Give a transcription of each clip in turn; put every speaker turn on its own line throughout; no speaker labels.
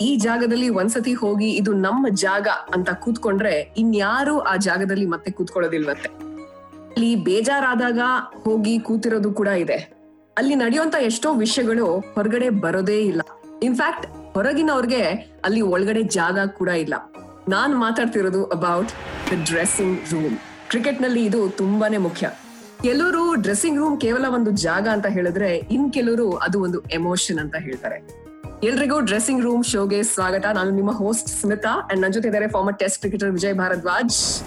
ಈ ಜಾಗದಲ್ಲಿ ಒಂದ್ಸತಿ ಹೋಗಿ ಇದು ನಮ್ಮ ಜಾಗ ಅಂತ ಕೂತ್ಕೊಂಡ್ರೆ ಇನ್ಯಾರು ಆ ಜಾಗದಲ್ಲಿ ಮತ್ತೆ ಕೂತ್ಕೊಳ್ಳೋದಿಲ್ವತ್ತೆ. ಅಲ್ಲಿ ಬೇಜಾರಾದಾಗ ಹೋಗಿ ಕೂತಿರೋದು ಕೂಡ ಇದೆ. ಅಲ್ಲಿ ನಡೆಯುವಂತ ಎಷ್ಟೋ ವಿಷಯಗಳು ಹೊರಗಡೆ ಬರೋದೇ ಇಲ್ಲ. ಇನ್ಫ್ಯಾಕ್ಟ್ ಹೊರಗಿನವ್ರಿಗೆ ಅಲ್ಲಿ ಒಳಗಡೆ ಜಾಗ ಕೂಡ ಇಲ್ಲ. ನಾನ್ ಮಾತಾಡ್ತಿರೋದು ಅಬೌಟ್ ದ ಡ್ರೆಸ್ಸಿಂಗ್ ರೂಮ್ ಕ್ರಿಕೆಟ್ನಲ್ಲಿ ಇದು ತುಂಬಾನೇ ಮುಖ್ಯ. ಕೆಲವರು ಡ್ರೆಸ್ಸಿಂಗ್ ರೂಮ್ ಕೇವಲ ಒಂದು ಜಾಗ ಅಂತ ಹೇಳಿದ್ರೆ ಇನ್ ಕೆಲವರು ಅದು ಒಂದು ಎಮೋಷನ್ ಅಂತ ಹೇಳ್ತಾರೆ. ಎಲ್ರಿಗೂ ಡ್ರೆಸ್ಸಿಂಗ್ ರೂಮ್ ಶೋಗೆ ಸ್ವಾಗತ. ನಾನು ನಿಮ್ಮ ಹೋಸ್ಟ್ ಸ್ಮಿತಾ. ಅಂಡ್ ನನ್ನ ಜೊತೆ ಇದ್ದಾರೆ former test cricketer Vijay Bharadwaj.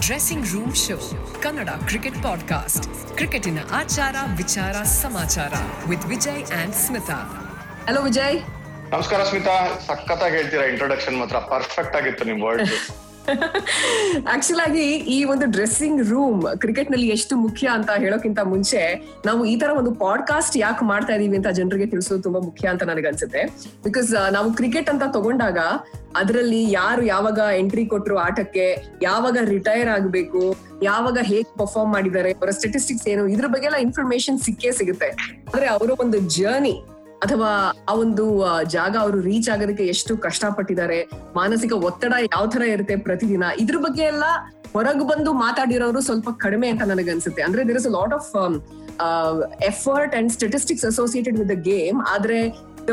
Dressing room show Kannada cricket podcast ಕ್ರಿಕೆಟಿನ ಆಚಾರ ವಿಚಾರ ಸಮಾಚಾರ with Vijay and Smita.
Hello Vijay.
ನಮಸ್ಕಾರ ಸ್ಮಿತಾ. ಸಖತ್ತಾಗಿ ಹೇಳ್ತೀರಾ ಇಂಟ್ರೊಡಕ್ಷನ್ ಮಾತ್ರ. ಪರ್ಫೆಕ್ಟ್ ಆಗಿತ್ತು ನಿಮ್ ವರ್ಡ್
ಆಕ್ಚುಲ್ ಆಗಿ ಈ ಒಂದು ಡ್ರೆಸ್ಸಿಂಗ್ ರೂಮ್ ಕ್ರಿಕೆಟ್ನಲ್ಲಿ ಎಷ್ಟು ಮುಖ್ಯ ಅಂತ ಹೇಳೋಕ್ಕಿಂತ ಮುಂಚೆ ನಾವು ಈ ತರ ಒಂದು ಪಾಡ್ಕಾಸ್ಟ್ ಯಾಕೆ ಮಾಡ್ತಾ ಇದೀವಿ ಅಂತ ಜನರಿಗೆ ತಿಳಿಸೋದು ತುಂಬಾ ಮುಖ್ಯ ಅಂತ ನನಗೆ ಅನ್ಸುತ್ತೆ. ಬಿಕಾಸ್ ನಾವು ಕ್ರಿಕೆಟ್ ಅಂತ ತಗೊಂಡಾಗ ಅದರಲ್ಲಿ ಯಾರು ಯಾವಾಗ ಎಂಟ್ರಿ ಕೊಟ್ಟರು ಆಟಕ್ಕೆ, ಯಾವಾಗ ರಿಟೈರ್ ಆಗಬೇಕು, ಯಾವಾಗ ಹೇಗ್ ಪರ್ಫಾರ್ಮ್ ಮಾಡಿದ್ದಾರೆ, ಅವರ ಸ್ಟೆಟಿಸ್ಟಿಕ್ಸ್ ಏನು, ಇದ್ರ ಬಗ್ಗೆ ಎಲ್ಲ ಇನ್ಫಾರ್ಮೇಶನ್ ಸಿಕ್ಕೇ ಸಿಗುತ್ತೆ. ಆದ್ರೆ ಅವರ ಒಂದು ಜರ್ನಿ ಅಥವಾ ಆ ಒಂದು ಜಾಗ ಅವರು ರೀಚ್ ಆಗೋದಕ್ಕೆ ಎಷ್ಟು ಕಷ್ಟಪಟ್ಟಿದ್ದಾರೆ, ಮಾನಸಿಕ ಒತ್ತಡ ಯಾವ ತರ ಇರುತ್ತೆ ಪ್ರತಿದಿನ, ಇದ್ರ ಬಗ್ಗೆ ಎಲ್ಲ ಹೊರಗೆ ಬಂದು ಮಾತಾಡಿರೋರು ಸ್ವಲ್ಪ ಕಡಿಮೆ ಅಂತ ನನಗೆ ಅನ್ಸುತ್ತೆ ಅಂದ್ರೆ there is a lot of effort and statistics associated with the game ಆದ್ರೆ the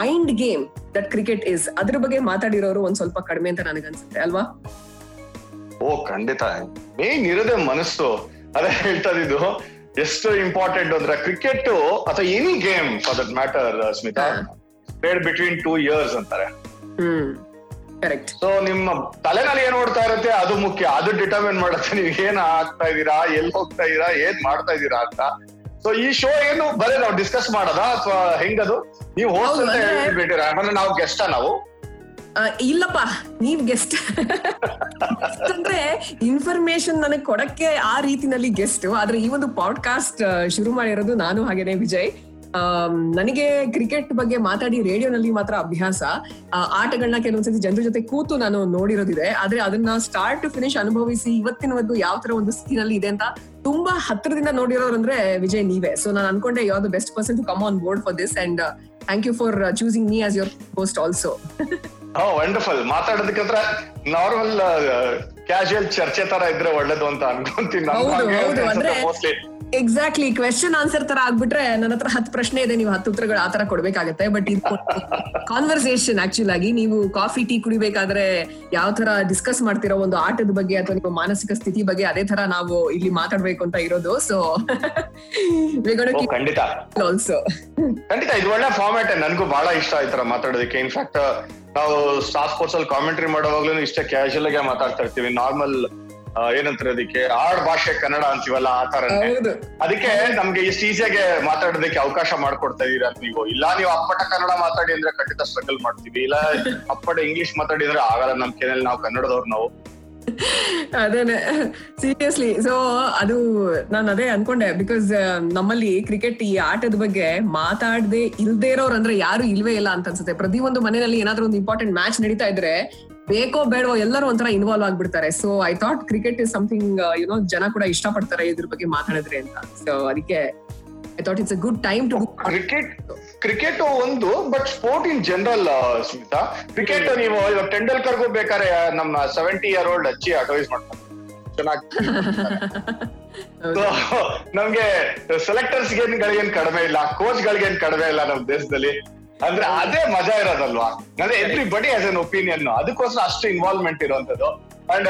mind game that cricket is ಅದ್ರ ಬಗ್ಗೆ ಮಾತಾಡಿರೋರು ಒಂದ್ ಸ್ವಲ್ಪ ಕಡಿಮೆ ಅಂತ ನನಗೆ ಅನ್ಸುತ್ತೆ ಅಲ್ವಾ?
ಓ, ಖಂಡಿತ. ಮೇನ್ ಇರೋದೇ ಮನಸ್ಸು. ಅದೇ ಹೇಳ್ತಾ ಇದ್ದು ಎಷ್ಟು ಇಂಪಾರ್ಟೆಂಟ್ ಅಂದ್ರೆ ಕ್ರಿಕೆಟ್ ಅಥವಾ any game for that matter Smita played between two years ಅಂತಾರೆ. ಸೊ ನಿಮ್ಮ ತಲೆನಲ್ಲಿ ಏನ್ ಓಡ್ತಾ ಇರುತ್ತೆ ಅದು ಮುಖ್ಯ. ಅದು ಡಿಟರ್ಮಿನ್ ಮಾಡುತ್ತೆ ನೀವು ಏನ್ ಆಗ್ತಾ ಇದೀರಾ ಎಲ್ಲಿ ಹೋಗ್ತಾ ಇದೀರಾ ಏನ್ ಮಾಡ್ತಾ ಇದೀರಾ ಅಂತ. ಸೊ ಈ ಶೋ ಏನು ಬರೀ ನಾವು ಡಿಸ್ಕಸ್ ಮಾಡೋದಾ ಅಥವಾ ಹೆಂಗದು? ನೀವು
ಹೋಗ್ತಾ
ಹೇಳ್ಬಿಟ್ಟಿರ ಅಂದ್ರೆ ನಾವು ಗೆಸ್ಟಾ ನಾವು.
ಇಲ್ಲಪ್ಪ, ನೀವ್ ಗೆಸ್ಟ್ ಅಂದ್ರೆ ಇನ್ಫಾರ್ಮೇಶನ್ ನನಗೆ ಕೊಡಕ್ಕೆ ಆ ರೀತಿನಲ್ಲಿ ಗೆಸ್ಟ್ ಆದ್ರೆ ಈ ಒಂದು ಪಾಡ್ಕಾಸ್ಟ್ ಶುರು ಮಾಡಿರೋದು ನಾನು ಹಾಗೇನೆ, ವಿಜಯ್. ನನಗೆ ಕ್ರಿಕೆಟ್ ಬಗ್ಗೆ ಮಾತಾಡಿ ರೇಡಿಯೋನಲ್ಲಿ ಮಾತ್ರ ಅಭ್ಯಾಸ. ಆಟಗಳನ್ನ ಕೆಲವೊಂದ್ಸತಿ ಜನರ ಜೊತೆ ಕೂತು ನಾನು ನೋಡಿರೋದಿದೆ. ಆದ್ರೆ ಅದನ್ನ ಸ್ಟಾರ್ಟ್ ಟು ಫಿನಿಶ್ ಅನುಭವಿಸಿ ಇವತ್ತಿನವರೆಗೂ ಯಾವ ತರ ಒಂದು ಸ್ಥಿತಿನಲ್ಲಿ ಇದೆ ಅಂತ ತುಂಬಾ ಹತ್ರದಿಂದ ನೋಡಿರೋರು ಅಂದ್ರೆ ವಿಜಯ್ ನೀವೇ. ಸೊ ನಾನು ಅನ್ಕೊಂಡೆ ಯಾವ್ದು best person to come on board for this and thank you for choosing me as your post also
ಹಾ ವಂಡರ್ಫುಲ್ ಮಾತಾಡೋದಕ್ಕಂದ್ರೆ ನಾರ್ಮಲ್ ಕ್ಯಾಶುಯಲ್ ಚರ್ಚೆ ತರ ಇದ್ರೆ ಒಳ್ಳೇದು ಅಂತ ಅನ್ಕೊಂತೀನಿ
ಹೌದು, ಹೌದು, ಅಂದ್ರೆ- ಎಕ್ಸಾಕ್ಟ್ಲಿ ಕ್ವೆಶನ್ ಆನ್ಸರ್ ತರ ಆಗ್ಬಿಟ್ರೆ ನನ್ನ ಹತ್ರ ಹತ್ತು ಪ್ರಶ್ನೆ ಇದೆ ನೀವು ಹತ್ತು ಉತ್ತರಗಳು ಆತರ ಕೊಡ್ಬೇಕಾಗತ್ತೆ. ಬಟ್ ಇದು ಕಾನ್ವರ್ಸೇಷನ್ ಆಕ್ಚುಲ್ ಆಗಿ ನೀವು ಕಾಫಿ ಟೀ ಕುಡಿಬೇಕಾದ್ರೆ ಯಾವ ತರ ಡಿಸ್ಕಸ್ ಮಾಡ್ತಿರೋ ಒಂದು ಆಟದ ಬಗ್ಗೆ ಅಥವಾ ನಿಮ್ಮ ಮಾನಸಿಕ ಸ್ಥಿತಿ ಬಗ್ಗೆ ಅದೇ ತರ ನಾವು ಇಲ್ಲಿ ಮಾತಾಡ್ಬೇಕು ಅಂತ ಇರೋದು. ಸೊ
ಓ ಖಂಡಿತ.
ಆಲ್ಸೋ
ಖಂಡಿತ ಇದು ಒಳ್ಳೆ ಫಾರ್ಮ್ಯಾಟ್ ನನ್ಗೂ ಬಹಳ ಇಷ್ಟ ಆಯ್ತರ ಮಾತಾಡೋದಕ್ಕೆ. ಇನ್ಫ್ಯಾಕ್ಟ್ ನಾವು ಸ್ಟಾರ್ ಸ್ಪೋರ್ಟ್ಸ್ ಅಲ್ಲಿ ಕಾಮೆಂಟ್ರಿ ಮಾಡುವಾಗ್ಲೂ ಇಷ್ಟೇ ಕ್ಯಾಶುಯಲ್ ಆಗಿ ಮಾತಾಡ್ತಾ ಇರ್ತೀವಿ. ನಾರ್ಮಲ್ ಏನಂತಾರೆ ಅದಕ್ಕೆ? ಆಡ್ ಭಾಷೆ ಕನ್ನಡ ಅಂತೀವಲ್ಲ ಆ
ತರ
ಅದಕ್ಕೆ ನಮ್ಗೆ ಇಷ್ಟು ಈಸಿಯಾಗಿ ಮಾತಾಡೋದಕ್ಕೆ ಅವಕಾಶ ಮಾಡ್ಕೊಡ್ತಾ ಇದೀರ ನೀವು? ಇಲ್ಲ ನೀವು ಅಪ್ಪಟ ಕನ್ನಡ ಮಾತಾಡಿ ಅಂದ್ರೆ ಖಂಡಿತ ಸ್ಟ್ರಗಲ್ ಮಾಡ್ತೀವಿ. ಇಲ್ಲ ಅಪ್ಪಟ ಇಂಗ್ಲಿಷ್ ಮಾತಾಡಿ ಅಂದ್ರೆ ಆಗಲ್ಲ ನಮ್ ಕೆನಲ್ಲಿ ನಾವು ಕನ್ನಡದವ್ರು ನಾವು.
ಅದೇನೆ ಸೀರಿಯಸ್ಲಿ ಸೊ ಅದು ನಾನು ಅದೇ ಅನ್ಕೊಂಡೆ ಬಿಕಾಸ್ ನಮ್ಮಲ್ಲಿ ಕ್ರಿಕೆಟ್ ಈ ಆಟದ ಬಗ್ಗೆ ಮಾತಾಡದೆ ಇಲ್ದೆ ಇರೋರು ಅಂದ್ರೆ ಯಾರು ಇಲ್ವೇ ಇಲ್ಲ ಅಂತ ಅನ್ಸುತ್ತೆ. ಪ್ರತಿ ಒಂದು ಮನೆಯಲ್ಲಿ ಏನಾದ್ರೂ ಒಂದು ಇಂಪಾರ್ಟೆಂಟ್ ಮ್ಯಾಚ್ ನಡೀತಾ ಇದ್ರೆ ಬೇಕೋ ಬೇಡವೋ ಎಲ್ಲರೂ ಒಂಥರ ಇನ್ವಾಲ್ವ್ ಆಗ್ಬಿಡ್ತಾರೆ. So I thought cricket is something you know ಜನ ಕೂಡ ಇಷ್ಟಪಡ್ತಾರೆ ಇದ್ರ ಬಗ್ಗೆ ಮಾತಾಡಿದ್ರೆ ಅಂತ. ಸೊ ಅದಕ್ಕೆ I thought it's a good time to
cricket cricket ಒಂದು but sport in general Smita cricket ನೀವು ಇವಾಗ ಟೆಂಡೂಲ್ಕರ್ಗೂ ಬೇಕಾದ್ರೆ ನಮ್ಮ ಸೆವೆಂಟಿ ಇಯರ್ ಓಲ್ಡ್ ಅಜ್ಜಿ ಅಡ್ವೈಸ್ ಮಾಡ್ತಾರೆ. ಚೆನ್ನಾಗಿ So, ನಮ್ಗೆ ಸೆಲೆಕ್ಟರ್ಸ್ ಗಳಿಗೇನ್ ಕಡಿಮೆ ಇಲ್ಲ ಕೋಚ್ ಗಳಿಗೇನ್ ಕಡಿಮೆ ಇಲ್ಲ ನಮ್ ದೇಶದಲ್ಲಿ. ಅಂದ್ರೆ ಅದೇ ಮಜಾ ಇರೋದಲ್ವಾ? ಅಂದ್ರೆ ಎವ್ರಿ ಬಡಿ ಆಸ್ ಅನ್ ಒಪಿನಿಯನ್ ಅದಕ್ಕೋಸ್ಕರ ಅಷ್ಟು ಇನ್ವಾಲ್ವ್ಮೆಂಟ್ ಇರುವಂತದ್ದು ಅಂಡ್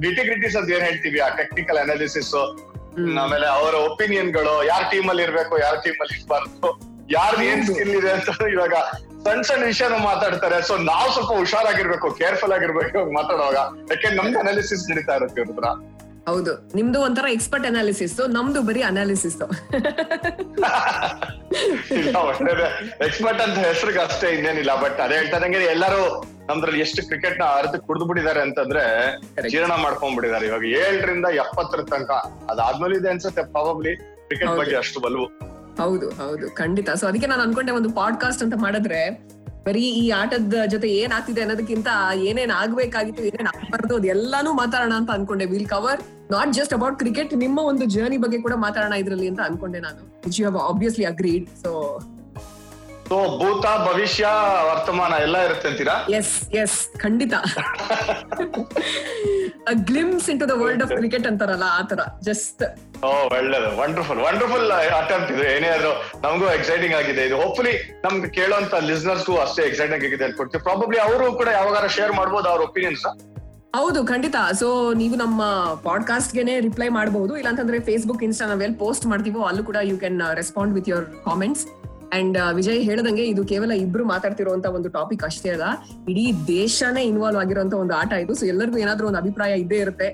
ಡಿಟಿಗ್ರಿಟೀಸ್ ಅದ್ ಅಂತ ಏನ್ ಹೇಳ್ತೀವಿ ಆ ಟೆಕ್ನಿಕಲ್ ಅನಾಲಿಸಿಸ್ ಆಮೇಲೆ ಅವರ ಒಪಿನಿಯನ್ಗಳು ಯಾರ ಟೀಮ್ ಅಲ್ಲಿ ಇರ್ಬೇಕು ಯಾರ ಟೀಮ್ ಅಲ್ಲಿ ಇರ್ಬಾರ್ದು ಯಾರ್ದು ಏನ್ ಸ್ಕಿಲ್ ಇದೆ ಅಂತ ಇವಾಗ ಸಣ್ಣ ಸಣ್ಣ ವಿಷಯನ ಮಾತಾಡ್ತಾರೆ. ಸೊ ನಾವು ಸ್ವಲ್ಪ ಹುಷಾರಾಗಿರ್ಬೇಕು ಕೇರ್ಫುಲ್ ಆಗಿರ್ಬೇಕು ಮಾತಾಡುವಾಗ. ಯಾಕೆ ನಮ್ದು ಅನಾಲಿಸಿಸ್ ನಡೀತಾ ಇರುತ್ತೆ ಇವ್ರ
ಹೌದು. ನಿಮ್ದು ಒಂಥರ ಎಕ್ಸ್ಪರ್ಟ್ ಅನಾಲಿಸಿಸ್ ನಮ್ದು ಬರೀ ಅನಾಲಿಸಿಸ್
ಎಕ್ಸ್ಪರ್ಟ್ ಅಂತ ಹೆಸರಿಗೆ ಅಷ್ಟೇ ಇನ್ನೇನಿಲ್ಲ. ಬಟ್ ಅದೇ ಹೇಳ್ತಾರೆ ಎಲ್ಲಾರು ನಮ್ದ್ರಲ್ಲಿ ಎಷ್ಟು ಕ್ರಿಕೆಟ್ನ ಅರ್ಧ ಕುಡಿದು ಬಿಟ್ಟಿದ್ದಾರೆ ಅಂತಂದ್ರೆ. ಜೀರ್ಣ ಮಾಡ್ಕೊಂಡ್ಬಿಟ್ಟಿದ್ದಾರೆ ಇವಾಗ ಏಳರಿಂದ ಎಪ್ಪತ್ತರ ತನಕ ಅದಾದ್ಮೇಲೆ ಇದೆ ಅನ್ಸುತ್ತೆ ಪ್ರಾಬಬ್ಲಿ ಕ್ರಿಕೆಟ್ ಬಗ್ಗೆ ಅಷ್ಟು ಬಲ್ವು
ಹೌದು ಹೌದು. ಖಂಡಿತ. ಸೊ ಅದಕ್ಕೆ ನಾನು ಅನ್ಕೊಂಡೆ ಒಂದು ಪಾಡ್ಕಾಸ್ಟ್ ಅಂತ ಮಾಡಿದ್ರೆ ಬರೀ ಈ ಆಟದ ಜೊತೆ ಏನ್ ಆಗ್ತಿದೆ ಅನ್ನೋದಕ್ಕಿಂತ ಏನೇನ್ ಆಗ್ಬೇಕಾಗಿತ್ತು ಏನೇನ್ ಆಗ್ಬಾರ್ದು ಅದೆಲ್ಲಾನು ಮಾತಾಡೋಣ ಅಂತ ಅನ್ಕೊಂಡೆ. Will cover not just about cricket ನಿಮ್ಮ ಒಂದು ಜರ್ನಿ ಬಗ್ಗೆ ಕೂಡ ಮಾತಾಡೋಣ ಇದ್ರಲ್ಲಿ ಅಂತ ಅನ್ಕೊಂಡೆ ನಾನು. Which you have obviously agreed so
so ಭೂತ ಭವಿಷ್ಯ ವರ್ತಮಾನ ಎಲ್ಲ ಇರುತ್ತೆ ಅಂತೀರಾ?
ಎಸ್ ಎಸ್ ಖಂಡಿತ. Glimpse into the world of cricket ಅಂತಾರಲ್ಲ ಆತರ ಜಸ್ಟ್
ಓ, ಒಳ್ಳೇದು. ವಂಡರ್ಫುಲ್ ವಂಡರ್ಫುಲ್ ಅಟೆಂಪ್ಟ್ ಇದು. ಏನೇ ಆದ್ರೂ ನಮಗೂ ಎಕ್ಸೈಟಿಂಗ್ ಆಗಿದೆ. ಇದು ಹೋಪ್ಫುಲಿ ನಮ್ಗೆ ಕೇಳೋಂತ ಲಿಸ್ನರ್ಸ್ಗೂ ಅಷ್ಟೇ ಎಕ್ಸೈಟಿಂಗ್ ಆಗಿದೆ ಅನ್ಕೊಡ್ತೀವಿ ಪ್ರಾಬಬ್ಲಿ ಅವರು ಕೂಡ ಯಾವಾಗಾರ ಶೇರ್ ಮಾಡ್ಬೋದು ಅವ್ರ ಒಪಿನಿಯನ್ಸ್
ಹೌದು, ಖಂಡಿತ. ಸೊ ನೀವು ನಮ್ಮ ಪಾಡ್ಕಾಸ್ಟ್ ಗೆನೆ ರಿಪ್ಲೈ ಮಾಡಬಹುದು ಇಲ್ಲಾಂತಂದ್ರೆ ಫೇಸ್ಬುಕ್ ಇನ್ಸ್ಟಾ ನಾವೆಲ್ಲಿ ಪೋಸ್ಟ್ ಮಾಡ್ತೀವೋ, ಅಲ್ಲೂ ಕೂಡ you can respond with your comments and Vijay ಹೇಳದಂಗೆ ಇದು ಕೇವಲ ಇಬ್ರು ಮಾತಾಡ್ತಿರುವಂತ ಒಂದು ಟಾಪಿಕ್ ಅಷ್ಟೇ ಅಲ್ಲ. ಇಡೀ ದೇಶನೇ ಇನ್ವಾಲ್ವ್ ಆಗಿರುವಂತ ಒಂದು ಆಟ ಇದು. ಸೊ ಎಲ್ಲರಿಗೂ ಏನಾದ್ರೂ ಒಂದು ಅಭಿಪ್ರಾಯ ಇದ್ದೇ ಇರುತ್ತೆ.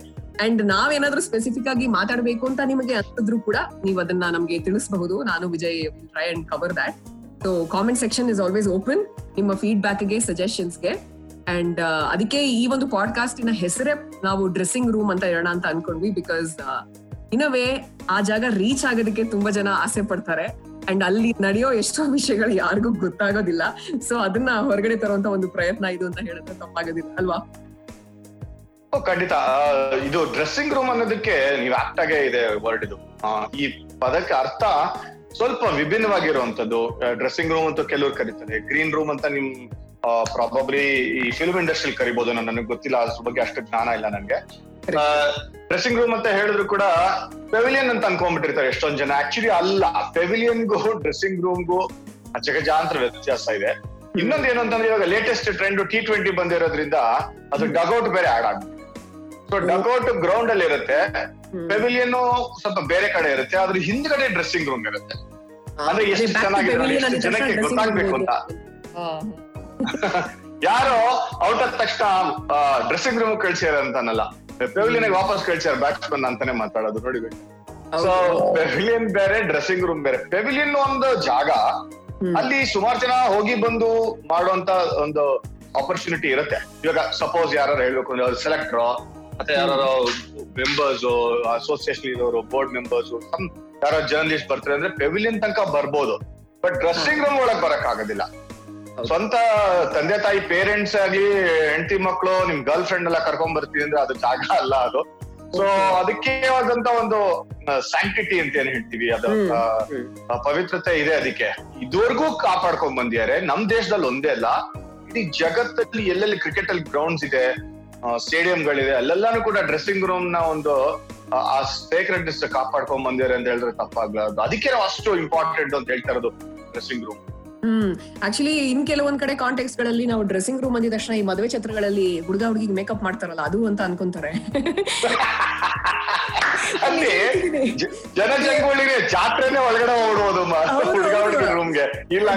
ಅಂಡ್ ನಾವೇನಾದ್ರೂ ಸ್ಪೆಸಿಫಿಕ್ ಆಗಿ ಮಾತಾಡಬೇಕು ಅಂತ ನಿಮಗೆ ಅನ್ಸಿದ್ರು ಕೂಡ ನೀವು ಅದನ್ನ ನಮಗೆ ತಿಳಿಸಬಹುದು. ನಾನು Vijay try and cover that so comment section is always open ನಿಮ್ಮ ಫೀಡ್ಬ್ಯಾಕ್ಗೆ ಸಜೆಷನ್ಸ್ಗೆ ಅಂಡ್ ಅದಕ್ಕೆ ಈ ಒಂದು ಪಾಡ್ಕಾಸ್ಟಿನ ಹೆಸರೇ ನಾವು ಡ್ರೆಸ್ಸಿಂಗ್ ರೂಮ್ ಅಂತ ಇರೋಣ ಅಂತ ಅನ್ಕೊಂಡ್ವಿ ಬಿಕಾಸ್ ಇನವೇ ಆ ಜಾಗ ರೀಚ್ ಆಗೋದಕ್ಕೆ ತುಂಬಾ ಜನ ಆಸೆ ಪಡ್ತಾರೆ. ಅಂಡ್ ಅಲ್ಲಿ ನಡೆಯೋ ಎಷ್ಟೋ ವಿಷಯಗಳು ಯಾರಿಗೂ ಗೊತ್ತಾಗೋದಿಲ್ಲ. ಸೊ ಅದನ್ನ ಹೊರಗಡೆ ತರುವಂತ ಒಂದು ಪ್ರಯತ್ನ ಇದು ಅಂತ ಹೇಳಿದ್ರೆ ತಪ್ಪಾಗೋದಿಲ್ಲ, ಅಲ್ವಾ?
ಖಂಡಿತ. ಇದು ಡ್ರೆಸ್ಸಿಂಗ್ ರೂಮ್ ಅನ್ನೋದಕ್ಕೆ ನೀವು ಆಕ್ಟ್ ಆಗೇ ಇದೆ ವರ್ಡ್ ಇದು. ಈ ಪದಕ್ಕೆ ಅರ್ಥ ಸ್ವಲ್ಪ ವಿಭಿನ್ನವಾಗಿರುವಂತದ್ದು ಡ್ರೆಸ್ಸಿಂಗ್ ರೂಮ್ ಅಂತ ಕೆಲವರು ಕರೀತಾರೆ. ಗ್ರೀನ್ ರೂಮ್ ಅಂತ ನಿಮ್ ಪ್ರಾಬಬ್ಲಿ ಈ ಫಿಲ್ಮ್ ಇಂಡಸ್ಟ್ರಿಲಿ ಕರಿಬಹುದು ನನಗೆ ಗೊತ್ತಿಲ್ಲ. ಅದ್ರ ಬಗ್ಗೆ ಅಷ್ಟು ಜ್ಞಾನ ಇಲ್ಲ ನನಗೆ. ಡ್ರೆಸ್ಸಿಂಗ್ ರೂಮ್ ಅಂತ ಹೇಳಿದ್ರು ಕೂಡ ಪೆವಿಲಿಯನ್ ಅಂತ ಅನ್ಕೊಂಡ್ಬಿಟ್ಟಿರ್ತಾರೆ ಎಷ್ಟೊಂದ್ ಜನ. ಆಕ್ಚುಲಿ ಅಲ್ಲ ಪೆವಿಲಿಯನ್ಗೂ ಡ್ರೆಸ್ಸಿಂಗ್ ರೂಮ್ಗೂ ಜಗಜಾಂತರ ವ್ಯತ್ಯಾಸ ಇದೆ. ಇನ್ನೊಂದು ಏನು ಅಂತಂದ್ರೆ ಇವಾಗ ಲೇಟೆಸ್ಟ್ ಟ್ರೆಂಡ್ ಟಿ ಟ್ವೆಂಟಿ ಬಂದಿರೋದ್ರಿಂದ ಅದು ಡಗೌಟ್ ಬೇರೆ ಆಡ್ ಆಗುತ್ತೆ. ಸೊ ಡಗೌಟ್ ಗ್ರೌಂಡ್ ಅಲ್ಲಿ ಇರುತ್ತೆ. ಪೆವಿಲಿಯನ್ ಸ್ವಲ್ಪ ಬೇರೆ ಕಡೆ ಇರುತ್ತೆ. ಅದ್ರ ಹಿಂದ್ಗಡೆ ಡ್ರೆಸ್ಸಿಂಗ್ ರೂಮ್ ಇರುತ್ತೆ. ಅಂದ್ರೆ ಎಷ್ಟು ಚೆನ್ನಾಗಿದೆ ಜನಕ್ಕೆ ಗೊತ್ತಾಗ್ಬೇಕು ಅಂತ. ಯಾರೋ ಔಟ್ ಆದ ತಕ್ಷಣ ಡ್ರೆಸ್ಸಿಂಗ್ ರೂಮ್ ಕಳ್ಸ್ಯಾರ ಅಂತಾನಲ್ಲ. ಪೆವಿಲಿಯನ್ ವಾಪಸ್ ಕಳ್ಸ್ಯಾರ ಬ್ಯಾಟ್ಸ್ಮನ್ ಅಂತಾನೆ ಮಾತಾಡೋದು ನೋಡಿಬೇಕು ಸೊ ಪೆವಿಲಿಯನ್ ಬೇರೆ ಡ್ರೆಸ್ಸಿಂಗ್ ರೂಮ್ ಬೇರೆ. ಪೆವಿಲಿಯನ್ ಒಂದು ಜಾಗ. ಅಲ್ಲಿ ಸುಮಾರು ಜನ ಹೋಗಿ ಬಂದು ಮಾಡುವಂತ ಒಂದು ಆಪರ್ಚುನಿಟಿ ಇರುತ್ತೆ. ಇವಾಗ ಸಪೋಸ್ ಯಾರು ಹೇಳ್ಬೇಕು ಅಂದ್ರೆ ಸೆಲೆಕ್ಟರ್ ಮತ್ತೆ ಯಾರು ಮೆಂಬರ್ಸ್ ಅಸೋಸಿಯೇಷನ್ ಇರೋರು ಬೋರ್ಡ್ ಮೆಂಬರ್ಸ್ ಯಾರೋ ಜರ್ನಲಿಸ್ಟ್ ಬರ್ತಾರೆ ಅಂದ್ರೆ ಪೆವಿಲಿಯನ್ ತನಕ ಬರ್ಬೋದು. ಬಟ್ ಡ್ರೆಸ್ಸಿಂಗ್ ರೂಮ್ ಒಳಗ್ ಬರಕ್ ಆಗೋದಿಲ್ಲ ಸ್ವಂತ ತಂದೆ ತಾಯಿ ಪೇರೆಂಟ್ಸ್ ಆಗಿ ಹೆಂಡತಿ ಮಕ್ಕಳು ನಿಮ್ ಗರ್ಲ್ ಫ್ರೆಂಡ್ ಎಲ್ಲ ಕರ್ಕೊಂಡ್ ಬರ್ತೀವಿ ಅಂದ್ರೆ ಅದು ಜಾಗ ಅಲ್ಲ ಅದು. ಸೊ ಅದಕ್ಕೆ ಆದಂತ ಒಂದು ಸ್ಯಾಂಕ್ಟಿಟಿ ಅಂತ ಏನ್ ಹೇಳ್ತೀವಿ. ಅದು ಪವಿತ್ರತೆ ಇದೆ ಅದಕ್ಕೆ. ಇದುವರೆಗೂ ಕಾಪಾಡ್ಕೊಂಡ್ ಬಂದಿದ್ದಾರೆ. ನಮ್ ದೇಶದಲ್ಲಿ ಒಂದೇ ಅಲ್ಲ. ಇಡೀ ಜಗತ್ತಲ್ಲಿ ಎಲ್ಲೆಲ್ಲಿ ಕ್ರಿಕೆಟ್ ಅಲ್ಲಿ ಗ್ರೌಂಡ್ಸ್ ಇದೆ ಸ್ಟೇಡಿಯಂಗಳಿದೆ ಅಲ್ಲೆಲ್ಲಾನು ಕೂಡ ಡ್ರೆಸ್ಸಿಂಗ್ ರೂಮ್ನ ಒಂದು ಆ, ಸೇಕ್ರೆಡ್ನೆಸ್ ಕಾಪಾಡ್ಕೊಂಡ್ ಬಂದಿದ್ದಾರೆ ಅಂತ ಹೇಳಿದ್ರೆ ತಪ್ಪಾಗ್ಲಾರ್ದು ಅದಕ್ಕೆ ನಾವು ಅಷ್ಟು ಇಂಪಾರ್ಟೆಂಟ್ ಅಂತ ಹೇಳ್ತಾ ಇರೋದು ಡ್ರೆಸ್ಸಿಂಗ್ ರೂಮ್
ಹ್ಮ್. ಆಕ್ಚುಲಿ ಇನ್ ಕೆಲವೊಂದ್ ಕಡೆ ಕಾಂಟೆಕ್ಸ್ಗಳಲ್ಲಿ ನಾವು ಡ್ರೆಸ್ಸಿಂಗ್ ರೂಮ್ ಅಂದಿದ ತಕ್ಷಣ ಈ ಮದುವೆ ಛತ್ರಗಳಲ್ಲಿ ಹುಡುಗ ಹುಡುಗಿಗೆ ಮೇಕಪ್ ಮಾಡ್ತಾರಲ್ಲ ಅದು ಅಂತ ಅನ್ಕೊಂತಾರೆ.
ಅಲ್ಲಿ ಜನ ಜಾತ್ರೆನೆ ಒಳಗಡೆ ಓಡುವುದು ರೂಮ್ಗೆ ಇಲ್ಲ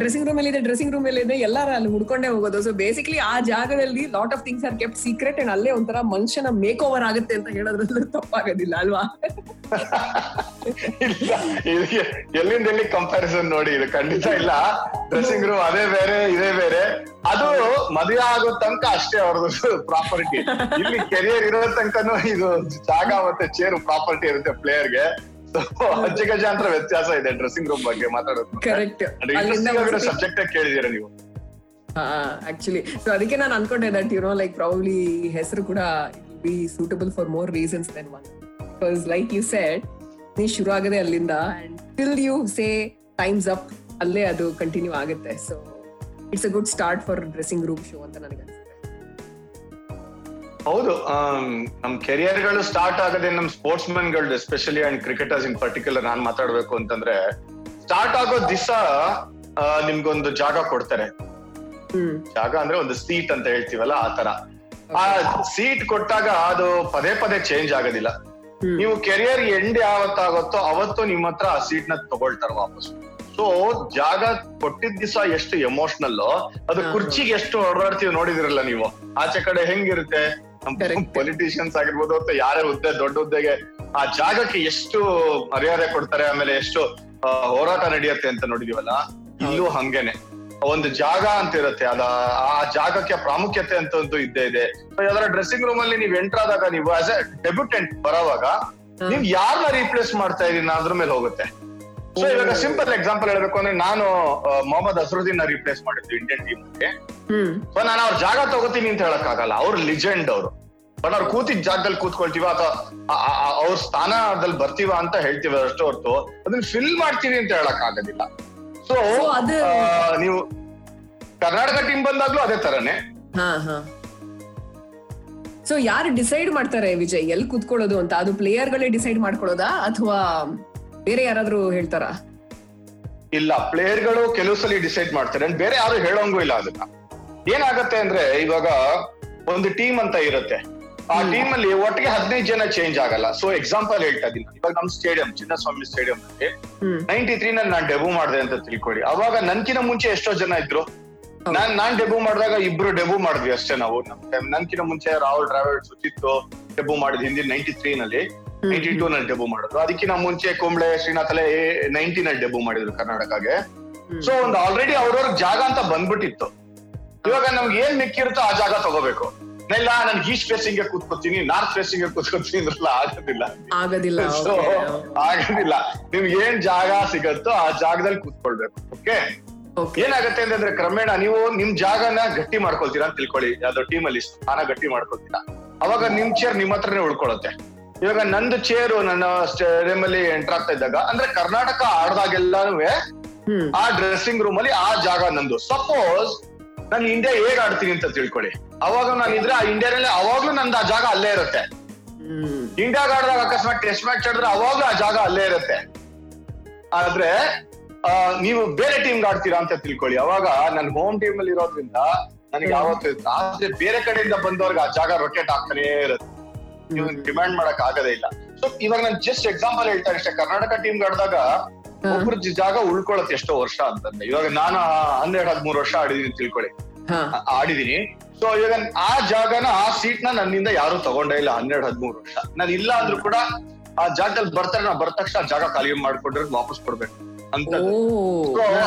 ಡ್ರೆಸ್ಸಿಂಗ್ ರೂಮ್ ಅಲ್ಲಿ ಇದೆ ಡ್ರೆಸ್ಸಿಂಗ್ ರೂಮ್ ಅಲ್ಲಿ ಇದೆ, ಎಲ್ಲಾರ ಅಲ್ಲಿ ಹುಡ್ಕೊಂಡೇ ಹೋಗೋದು. ಸೊ ಬೇಸಿಕಲಿ ಆ ಜಾಗದಲ್ಲಿ lot of things are kept secret and ಅಲ್ಲೇ ಒಂಥರ ಮನುಷ್ಯನ ಮೇಕ್ ಓವರ್ ಆಗುತ್ತೆ ಅಂತ ಹೇಳೋದ್ರಲ್ಲೂ ತಪ್ಪಾಗೋದಿಲ್ಲ, ಅಲ್ವಾ?
ಎಲ್ಲಿಂದ ಎಲ್ಲಿ ಕಂಪ್ಯಾರಿಸನ್ ನೋಡಿ, ಇದು ಖಂಡಿತ ಇಲ್ಲ. ಡ್ರೆಸ್ಸಿಂಗ್ ರೂಮ್ ಅದೇ ಬೇರೆ, ಇದೇ ಬೇರೆ. ಅದು ಮದುವೆ ಆಗೋ ತನಕ ಅಷ್ಟೇ ಅವ್ರದ್ದು ಪ್ರಾಪರ್ಟಿ ಇಲ್ಲಿ ಕೆರಿಯರ್ ಇರೋ ತನಕನೂ ಇದು ಜಾಗ ಮತ್ತೆ ಚೇರ್ ಪ್ರಾಪರ್ಟಿ ಇರುತ್ತೆ ಪ್ಲೇಯರ್ಗೆ ಅಜ್ಜಗಜಾಂತರ ವ್ಯತ್ಯಾಸ ಇದೆ ಡ್ರೆಸ್ಸಿಂಗ್ ರೂಮ್ ಬಗ್ಗೆ ಮಾತಾಡೋದು.
ಕರೆಕ್ಟ್
ಸಬ್ಜೆಕ್ಟ್ ಕೇಳಿದೀರ ನೀವು?
ಆಕ್ಚುಲಿ ಸೊ ಅದಕ್ಕೆ ನಾನು ಅನ್ಕೊಂಡೆ that you know like probably ಹೆಸರು ಕೂಡ be suitable for more reasons than one because like you said ನೀ ಶುರು ಆಗದೆ ಅಲ್ಲಿಂದ and till you say time's up ಅಲ್ಲೇ ಅದು ಕಂಟಿನ್ಯೂ ಆಗುತ್ತೆ. So it's a good start for dressing room show ಅಂತ ನನಗೆ
ಹೌದು ನಮ್ ಕೆರಿಯರ್ಗಳು ಸ್ಟಾರ್ಟ್ ಆಗದೆ ನಮ್ sports ಮೆನ್ಗಳು especially and cricketers in particular ನಾನ್ ಮಾತಾಡ್ಬೇಕು ಅಂತಂದ್ರೆ ಸ್ಟಾರ್ಟ್ ಆಗೋ ದಿವಸ ನಿಮ್ಗೊಂದು ಜಾಗ ಕೊಡ್ತಾರೆ. ಜಾಗ ಅಂದ್ರೆ ಒಂದು ಸೀಟ್ ಅಂತ ಹೇಳ್ತೀವಲ್ಲ ಆ ತರ. ಆ ಸೀಟ್ ಕೊಟ್ಟಾಗ ಅದು ಪದೇ ಪದೇ ಚೇಂಜ್ ಆಗೋದಿಲ್ಲ. ನೀವು ಕೆರಿಯರ್ ಎಂಡ್ ಯಾವತ್ತಾಗುತ್ತೋ ಅವತ್ತು ನಿಮ್ಮ ಹತ್ರ ಆ ಸೀಟ್ನ ತಗೊಳ್ತಾರ ವಾಪಸ್. ಸೊ ಜಾಗ ಕೊಟ್ಟಿದ್ ದಿವಸ ಎಷ್ಟು ಎಮೋಷನಲ್ ಅದು. ಕುರ್ಚಿಗೆ ಎಷ್ಟು ಓಡಾಡ್ತೀವಿ ನೋಡಿದಿರಲ್ಲ ನೀವು. ಆಚೆ ಕಡೆ ಹೆಂಗಿರುತ್ತೆ. ಪೊಲಿಟಿಷಿಯನ್ಸ್ ಆಗಿರ್ಬೋದು ಅಥವಾ ಯಾರೇ ಹುದ್ದೆ ದೊಡ್ಡ ಹುದ್ದೆಗೆ ಆ ಜಾಗಕ್ಕೆ ಎಷ್ಟು ಮರ್ಯಾದೆ ಕೊಡ್ತಾರೆ ಆಮೇಲೆ ಎಷ್ಟು ಹೋರಾಟ ನಡೆಯುತ್ತೆ ಅಂತ ನೋಡಿದೀವಲ್ಲ ಇಲ್ಲೂ ಹಂಗೇನೆ. ಒಂದು ಜಾಗ ಅಂತ ಇರುತ್ತೆ ಅದ ಆ ಜಾಗಕ್ಕೆ ಪ್ರಾಮುಖ್ಯತೆ ಅಂತ ಒಂದು ಇದ್ದೇ ಇದೆ. ಯಾವ್ದಾರ ಡ್ರೆಸ್ಸಿಂಗ್ ರೂಮ್ ಅಲ್ಲಿ ನೀವು ಎಂಟರ್ ಆದಾಗ ನೀವು ಆಸ್ ಎ ಡೆಬ್ಯೂಟೆಂಟ್ ಬರೋವಾಗ. ನೀವ್ ಯಾರನ್ನ ರೀಪ್ಲೇಸ್ ಮಾಡ್ತಾ ಇದೀನಿ ಅದ್ರ ಮೇಲೆ ಹೋಗುತ್ತೆ. ಸೊ ಇವಾಗ ಸಿಂಪಲ್ ಎಕ್ಸಾಂಪಲ್ ಹೇಳ್ಬೇಕು ಅಂದ್ರೆ ನಾನು ಮೊಹಮ್ಮದ್ ಅಸರುದ್ದೀನ್ ರಿಪ್ಲೇಸ್ ಮಾಡಿದ್ದು ಇಂಡಿಯನ್ ಟೀಮ್ ಸೊ ನಾನು ಅವ್ರ ಜಾಗ ತಗೋತೀನಿ ಅಂತ ಹೇಳಕ್ ಆಗಲ್ಲ ಅವ್ರು ಲಿಜೆಂಡ್ ಅವರು. ಬಟ್ ಅವ್ರು ಕೂತಿದ್ ಜಾಗದಲ್ಲಿ ಕೂತ್ಕೊಳ್ತೀವ ಅಥವಾ ಅವ್ರ ಸ್ಥಾನದಲ್ಲಿ ಬರ್ತೀವ ಅಂತ ಹೇಳ್ತೀವಿ ಅಷ್ಟು ಹೊರತು ಅದನ್ನ ಫಿಲ್ ಮಾಡ್ತೀವಿ ಅಂತ ಹೇಳಕ್ ಆಗೋದಿಲ್ಲ ಸೊ ನೀವು ಕರ್ನಾಟಕ ಟೀಮ್ ಬಂದಾಗ್ಲೂ ಅದೇ ತರನೇ.
ಹಾ ಹಾ. ಸೊ ಯಾರು ಡಿಸೈಡ್ ಮಾಡ್ತಾರೆ ವಿಜಯ್? ಎಲ್ಲಿ ಕುತ್ಕೊಳ್ಳೋದು ಅಂತ? ಅದು ಪ್ಲೇಯರ್ ಗಳೇ ಡಿಸೈಡ್ ಮಾಡ್ಕೊಳ್ಳೋದಾ ಅಥವಾ ಬೇರೆ ಯಾರಾದ್ರೂ ಹೇಳ್ತಾರಾ?
ಇಲ್ಲ ಪ್ಲೇಯರ್ಗಳು ಕೆಲವು ಸಲ ಡಿಸೈಡ್ ಮಾಡ್ತಾರೆ. ಬೇರೆ ಯಾರು ಹೇಳೋಂಗೂ ಇಲ್ಲ ಅದನ್ನ. ಏನಾಗತ್ತೆ ಅಂದ್ರೆ ಇವಾಗ ಒಂದು ಟೀಮ್ ಅಂತ ಇರುತ್ತೆ. ಆ ಟೀಮ್ ಅಲ್ಲಿ ಒಟ್ಟಿಗೆ ಹದಿನೈದು ಜನ ಚೇಂಜ್ ಆಗಲ್ಲ. ಸೊ ಎಕ್ಸಾಂಪಲ್ ಹೇಳ್ತಾ ಇದ್ದೀನಿ. ಇವಾಗ ನಮ್ ಸ್ಟೇಡಿಯಂ ಚಿನ್ನಸ್ವಾಮಿ ಸ್ಟೇಡಿಯಂ ಅಲ್ಲಿ ನೈನ್ಟಿ ತ್ರೀ ನಲ್ಲಿ ನಾನ್ ಡೆಬ್ಯೂ ಮಾಡಿದೆ ಅಂತ ತಿಳ್ಕೊಳ್ಳಿ ಅವಾಗ ನನ್ಕಿನ ಮುಂಚೆ ಎಷ್ಟೋ ಜನ ಇದ್ರು. ನಾನ್ ನಾನ್ ಡೆಬ್ಯೂ ಮಾಡಿದಾಗ ಇಬ್ರು ಡೆಬ್ಯೂ ಮಾಡಿದ್ವಿ ಅಷ್ಟೇ ನಾವು. ನಮ್. ನನ್ಕಿನ ಮುಂಚೆ ರಾಹುಲ್ ಡ್ರಾವಿಡ್ ಸುಚಿತ್ ಡೆಬ್ಯೂ ಮಾಡಿದ್ ಹಿಂದಿನ ನೈನ್ಟಿ ತ್ರೀ ನಲ್ಲಿ. ನೈನ್ಟಿ ಟೂ ನಲ್ಲಿ ಮಾಡಿದ್ರು. ಅದಕ್ಕಿಂತ ಮುಂಚೆ ಕುಂಬ್ಳೆ ಶ್ರೀನಾಥ್ ಅಲೆ ನೈನ್ಟಿ ನಲ್ಲಿ ಡೆಬ್ಯೂ ಮಾಡಿದ್ರು ಕರ್ನಾಟಕಗೆ ಸೊ ಒಂದು ಆಲ್ರೆಡಿ ಅವ್ರವ್ರ ಜಾಗ ಅಂತ ಬಂದ್ಬಿಟ್ಟಿತ್ತು. ಇವಾಗ ನಮ್ಗೆ ಏನ್ ಮಿಕ್ಕಿರುತ್ತೋ ಆ ಜಾಗ ತಗೋಬೇಕು. ಇಲ್ಲ ನನ್ಗೆ ಈಸ್ಟ್ ಫೇಸಿಂಗ್ ಕೂತ್ಕೋತೀನಿ ನಾರ್ತ್ ಫೇಸಿಂಗ್ ಕೂತ್ಕೊತೀನಿ ಅಂದ್ರಲ್ಲ ಆಗೋದಿಲ್ಲ.
ಆಗೋದಿಲ್ಲ
ಸೊ. ಆಗೋದಿಲ್ಲ. ನಿಮ್ಗೆ ಏನ್ ಜಾಗ ಸಿಗತ್ತೋ ಆ ಜಾಗದಲ್ಲಿ ಕೂತ್ಕೊಳ್ಬೇಕು ಓಕೆ
Okay.
ಏನಾಗುತ್ತೆ ಅಂತಂದ್ರೆ ಕ್ರಮೇಣ ನೀವು ನಿಮ್ ಜಾಗನ ಗಟ್ಟಿ ಮಾಡ್ಕೊಳ್ತೀರಾ ಅಂತ ತಿಳ್ಕೊಳ್ಳಿ. ಯಾವ್ದೋ ಟೀಮ್ ಅಲ್ಲಿ ಸ್ಥಾನ ಗಟ್ಟಿ ಮಾಡ್ಕೊಳ್ತೀರಾ. ಅವಾಗ ನಿಮ್ ಚೇರ್ ನಿಮ್ ಹತ್ರನೇ ಉಳ್ಕೊಳತ್ತೆ ಇವಾಗ ನಂದು ಚೇರು ನನ್ನ ಸ್ಟೇಡಿಯಂ ಅಲ್ಲಿ ಎಂಟರ್ ಆಗ್ತಾ ಇದ್ದಾಗ ಅಂದ್ರೆ ಕರ್ನಾಟಕ ಆಡ್ದಾಗೆಲ್ಲಾನು ಆ ಡ್ರೆಸ್ಸಿಂಗ್ ರೂಮ್ ಅಲ್ಲಿ ಆ ಜಾಗ ನಂದು. ಸಪೋಸ್ ನಾನು ಇಂಡಿಯಾ ಹೇಗ್ ಆಡ್ತೀನಿ ಅಂತ ತಿಳ್ಕೊಳ್ಳಿ. ಅವಾಗ ನಾನು ಇದ್ರೆ ಆ ಇಂಡಿಯಾದಲ್ಲಿ ಅವಾಗ್ಲೂ ನಂದು ಆ ಜಾಗ ಅಲ್ಲೇ ಇರುತ್ತೆ. ಇಂಡಿಯಾಗ ಆಡಿದಾಗ ಅಕಸ್ಮಾತ್ ಟೆಸ್ಟ್ ಮ್ಯಾಚ್ ಆಡಿದ್ರೆ ಅವಾಗ್ಲೂ ಆ ಜಾಗ ಅಲ್ಲೇ ಇರುತ್ತೆ. ಆದ್ರೆ ಆ, ನೀವು ಬೇರೆ ಟೀಮ್ ಆಡ್ತೀರಾ ಅಂತ ತಿಳ್ಕೊಳ್ಳಿ. ಅವಾಗ ನನ್ನ ಹೋಮ್ ಟೀಮ್ ಅಲ್ಲಿ ಇರೋದ್ರಿಂದ ನನಗೆ ಯಾವತ್ತು. ಆದ್ರೆ ಬೇರೆ ಕಡೆಯಿಂದ ಬಂದವ್ರಿಗೆ ಆ ಜಾಗ ರೊಟೇಟ್ ಆಗ್ತಾನೆ ಇರುತ್ತೆ. ನೀವು ಡಿಮ್ಯಾಂಡ್ ಮಾಡಕ್ ಆಗದೇ ಇಲ್ಲ. ಸೊ ಇವಾಗ ನಾನು ಜಸ್ಟ್ ಎಕ್ಸಾಂಪಲ್ ಹೇಳ್ತಾ ಇಷ್ಟೇ ಕರ್ನಾಟಕ ಟೀಮ್ ಆಡಿದಾಗ ಒಬ್ಬರ ಜಾಗ ಉಳ್ಕೊಳತ್ ಎಷ್ಟೋ ವರ್ಷ ಅಂತಂದ್ರೆ ಇವಾಗ ನಾನು ಹನ್ನೆರಡು ಹದಿಮೂರು ವರ್ಷ ಆಡಿದೀನಿ ತಿಳ್ಕೊಳ್ಳಿ. ಆಡಿದೀನಿ. ಸೊ ಇವಾಗ ಆ ಜಾಗನ ಆ ಸೀಟ್ನ ನನ್ನಿಂದ ಯಾರು ತಗೊಂಡೇ ಇಲ್ಲ ಹನ್ನೆರಡು ಹದಿಮೂರು ವರ್ಷ. ನಾನು ಇಲ್ಲ ಅಂದ್ರೂ ಕೂಡ ಆ ಜಾಗದಲ್ಲಿ ಬರ್ತಾರೆ. ನಾ ಬರ್ತ ತಕ್ಷಣ ಆ ಜಾಗ ಖಾಲಿ ಮಾಡ್ಕೊಂಡ್ರೆ ವಾಪಸ್ ಕೊಡ್ಬೇಕು ಅಂತ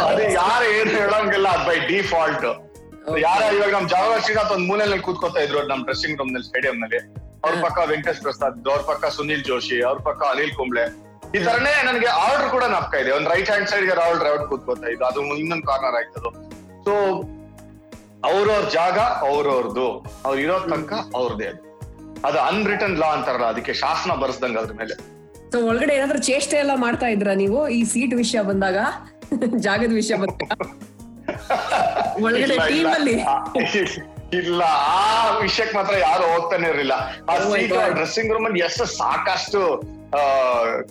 ಅದೇ. ಯಾರು ಏನ್ ಹೇಳಂಗಿಲ್ಲ ಅದ್ ಬೈ ಡಿಫಾಲ್ಟ್ ಯಾರ ಇವಾಗ ನಮ್ ಜಾಗ ಅಂತ ಒಂದ್ ಮೂಲೆಯಲ್ಲಿ ಕೂತ್ಕೋತಾ ಇದ್ರು ನಮ್ ಡ್ರೆಸ್ಸಿಂಗ್ ರೂಮ್ನಲ್ಲಿ ಸ್ಟೇಡಿಯಂ ನಲ್ಲಿ. ಅವ್ರ ಪಕ್ಕ ವೆಂಕಟೇಶ್ ಪ್ರಸಾದ್ ಅವ್ರ ಪಕ್ಕ ಸುನಿಲ್ ಜೋಶಿ ಅವ್ರ ಪಕ್ಕ ಅನಿಲ್ ಕುಂಬ್ಳೆ. ಈ ತರನೇ ನನಗೆ ಆರ್ಡರ್ ಕೂಡ ನಾಪ್ಕ ಇದೆ. ಒಂದ್ ರೈಟ್ ಹ್ಯಾಂಡ್ ಸೈಡ್ಗೆ ರಾಹುಲ್ ಡ್ರೈವರ್ ಕೂತ್ಕೋತಾ ಇದ್ದು ಅದು ಇನ್ನೊಂದು ಕಾರ್ನರ್ ಆಯ್ತದು. ಸೊ ಅವ್ರವ್ರ ಜಾಗ ಅವ್ರವ್ರದ್ದು ಅವ್ರ ಇರೋ ತನಕ ಅವ್ರದೇ ಅದು. ಅದು ಅನ್ರಿಟನ್ ಲಾ ಅಂತಾರಲ್ಲ ಅದಕ್ಕೆ ಶಾಸನ ಬರ್ಸ್ದಂಗ ಅದ್ರ ಮೇಲೆ.
ಸೊ ಒಳಗಡೆ ಏನಾದ್ರೂ ಚೇಷ್ಟೆ ಎಲ್ಲ ಮಾಡ್ತಾ ಇದ್ರ ನೀವು? ಈ ಸೀಟ್ ವಿಷಯ ಬಂದಾಗ? ಜಾಗದ ವಿಷಯ ಬಂದಾಗ? ಒಳಗಡೆ ಟೀಮ್ ಅಲ್ಲಿ?
ಇಲ್ಲ ಆ ವಿಷಯಕ್ಕೆ ಮಾತ್ರ ಯಾರು ಹೋಗ್ತಾನೆ ಇರಲಿಲ್ಲ. ಆ ಸೀಟ್ ಡ್ರೆಸ್ಸಿಂಗ್ ರೂಮ್ ಅಲ್ಲಿ ಎಷ್ಟು ಸಾಕಷ್ಟು ಆ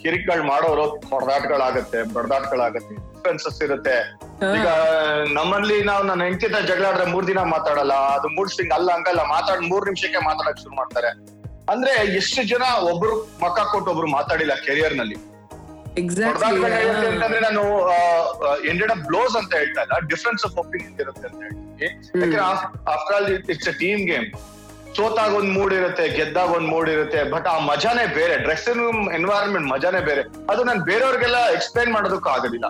ಕಿರಿಕ್ಗಳು ಮಾಡೋರು ಹೊಡೆದಾಟಗಳಾಗತ್ತೆ ಬಡದಾಟಗಳಾಗತ್ತೆ ಡಿಫ್ರೆನ್ಸಸ್ ಇರುತ್ತೆ. ಈಗ ನಮ್ಮಲ್ಲಿ ನಾವು ನನ್ನ ಹೆಂಡತಿ ಜಗಳ ಆದ್ರೆ ಮೂರ್ ದಿನ ಮಾತಾಡಲ್ಲ ಅದು ಮೂರ್ ಸಿಂಗ್ ಅಲ್ಲ ಹಂಗಲ್ಲ ಮಾತಾಡ್ ಮೂರ್ ನಿಮಿಷಕ್ಕೆ ಮಾತಾಡಕ್ ಶುರು ಮಾಡ್ತಾರೆ. ಅಂದ್ರೆ ಎಷ್ಟು ಜನ ಒಬ್ರು ಮಕ್ಕ ಕೊಟ್ಟು ಒಬ್ರು ಮಾತಾಡಿಲ್ಲ ಕೆರಿಯರ್ನಲ್ಲಿ? ನಾನು ಎಂಡೆಡ್ ಅಪ್ ಬ್ಲೋಸ್ ಅಂತ ಹೇಳ್ತಾ ಇಲ್ಲ ಡಿಫ್ರೆನ್ಸ್ ಆಫ್ ಒಪಿನಿಯನ್ ಇರುತ್ತೆ ಅಂತ ಹೇಳ್ತೀನಿ ಯಾಕಂದ್ರೆ after all it's a team game ಸೋತಾಗ ಒಂದ್ ಮೂಡ್ ಇರುತ್ತೆ ಗೆದ್ದಾಗ ಒಂದ್ ಮೂಡ್ ಇರುತ್ತೆ ಬಟ್ ಆ ಮಜಾನೇ ಬೇರೆ. ಡ್ರೆಸ್ಸಿಂಗ್ ರೂಮ್ ಎನ್ವೈರನ್ಮೆಂಟ್ ಮಜಾನೇ ಬೇರೆ. ಅದು ನಾನು ಬೇರೆಯವ್ರಿಗೆಲ್ಲ ಎಕ್ಸ್ಪ್ಲೈನ್ ಮಾಡೋದಕ್ಕೂ ಆಗೋದಿಲ್ಲ.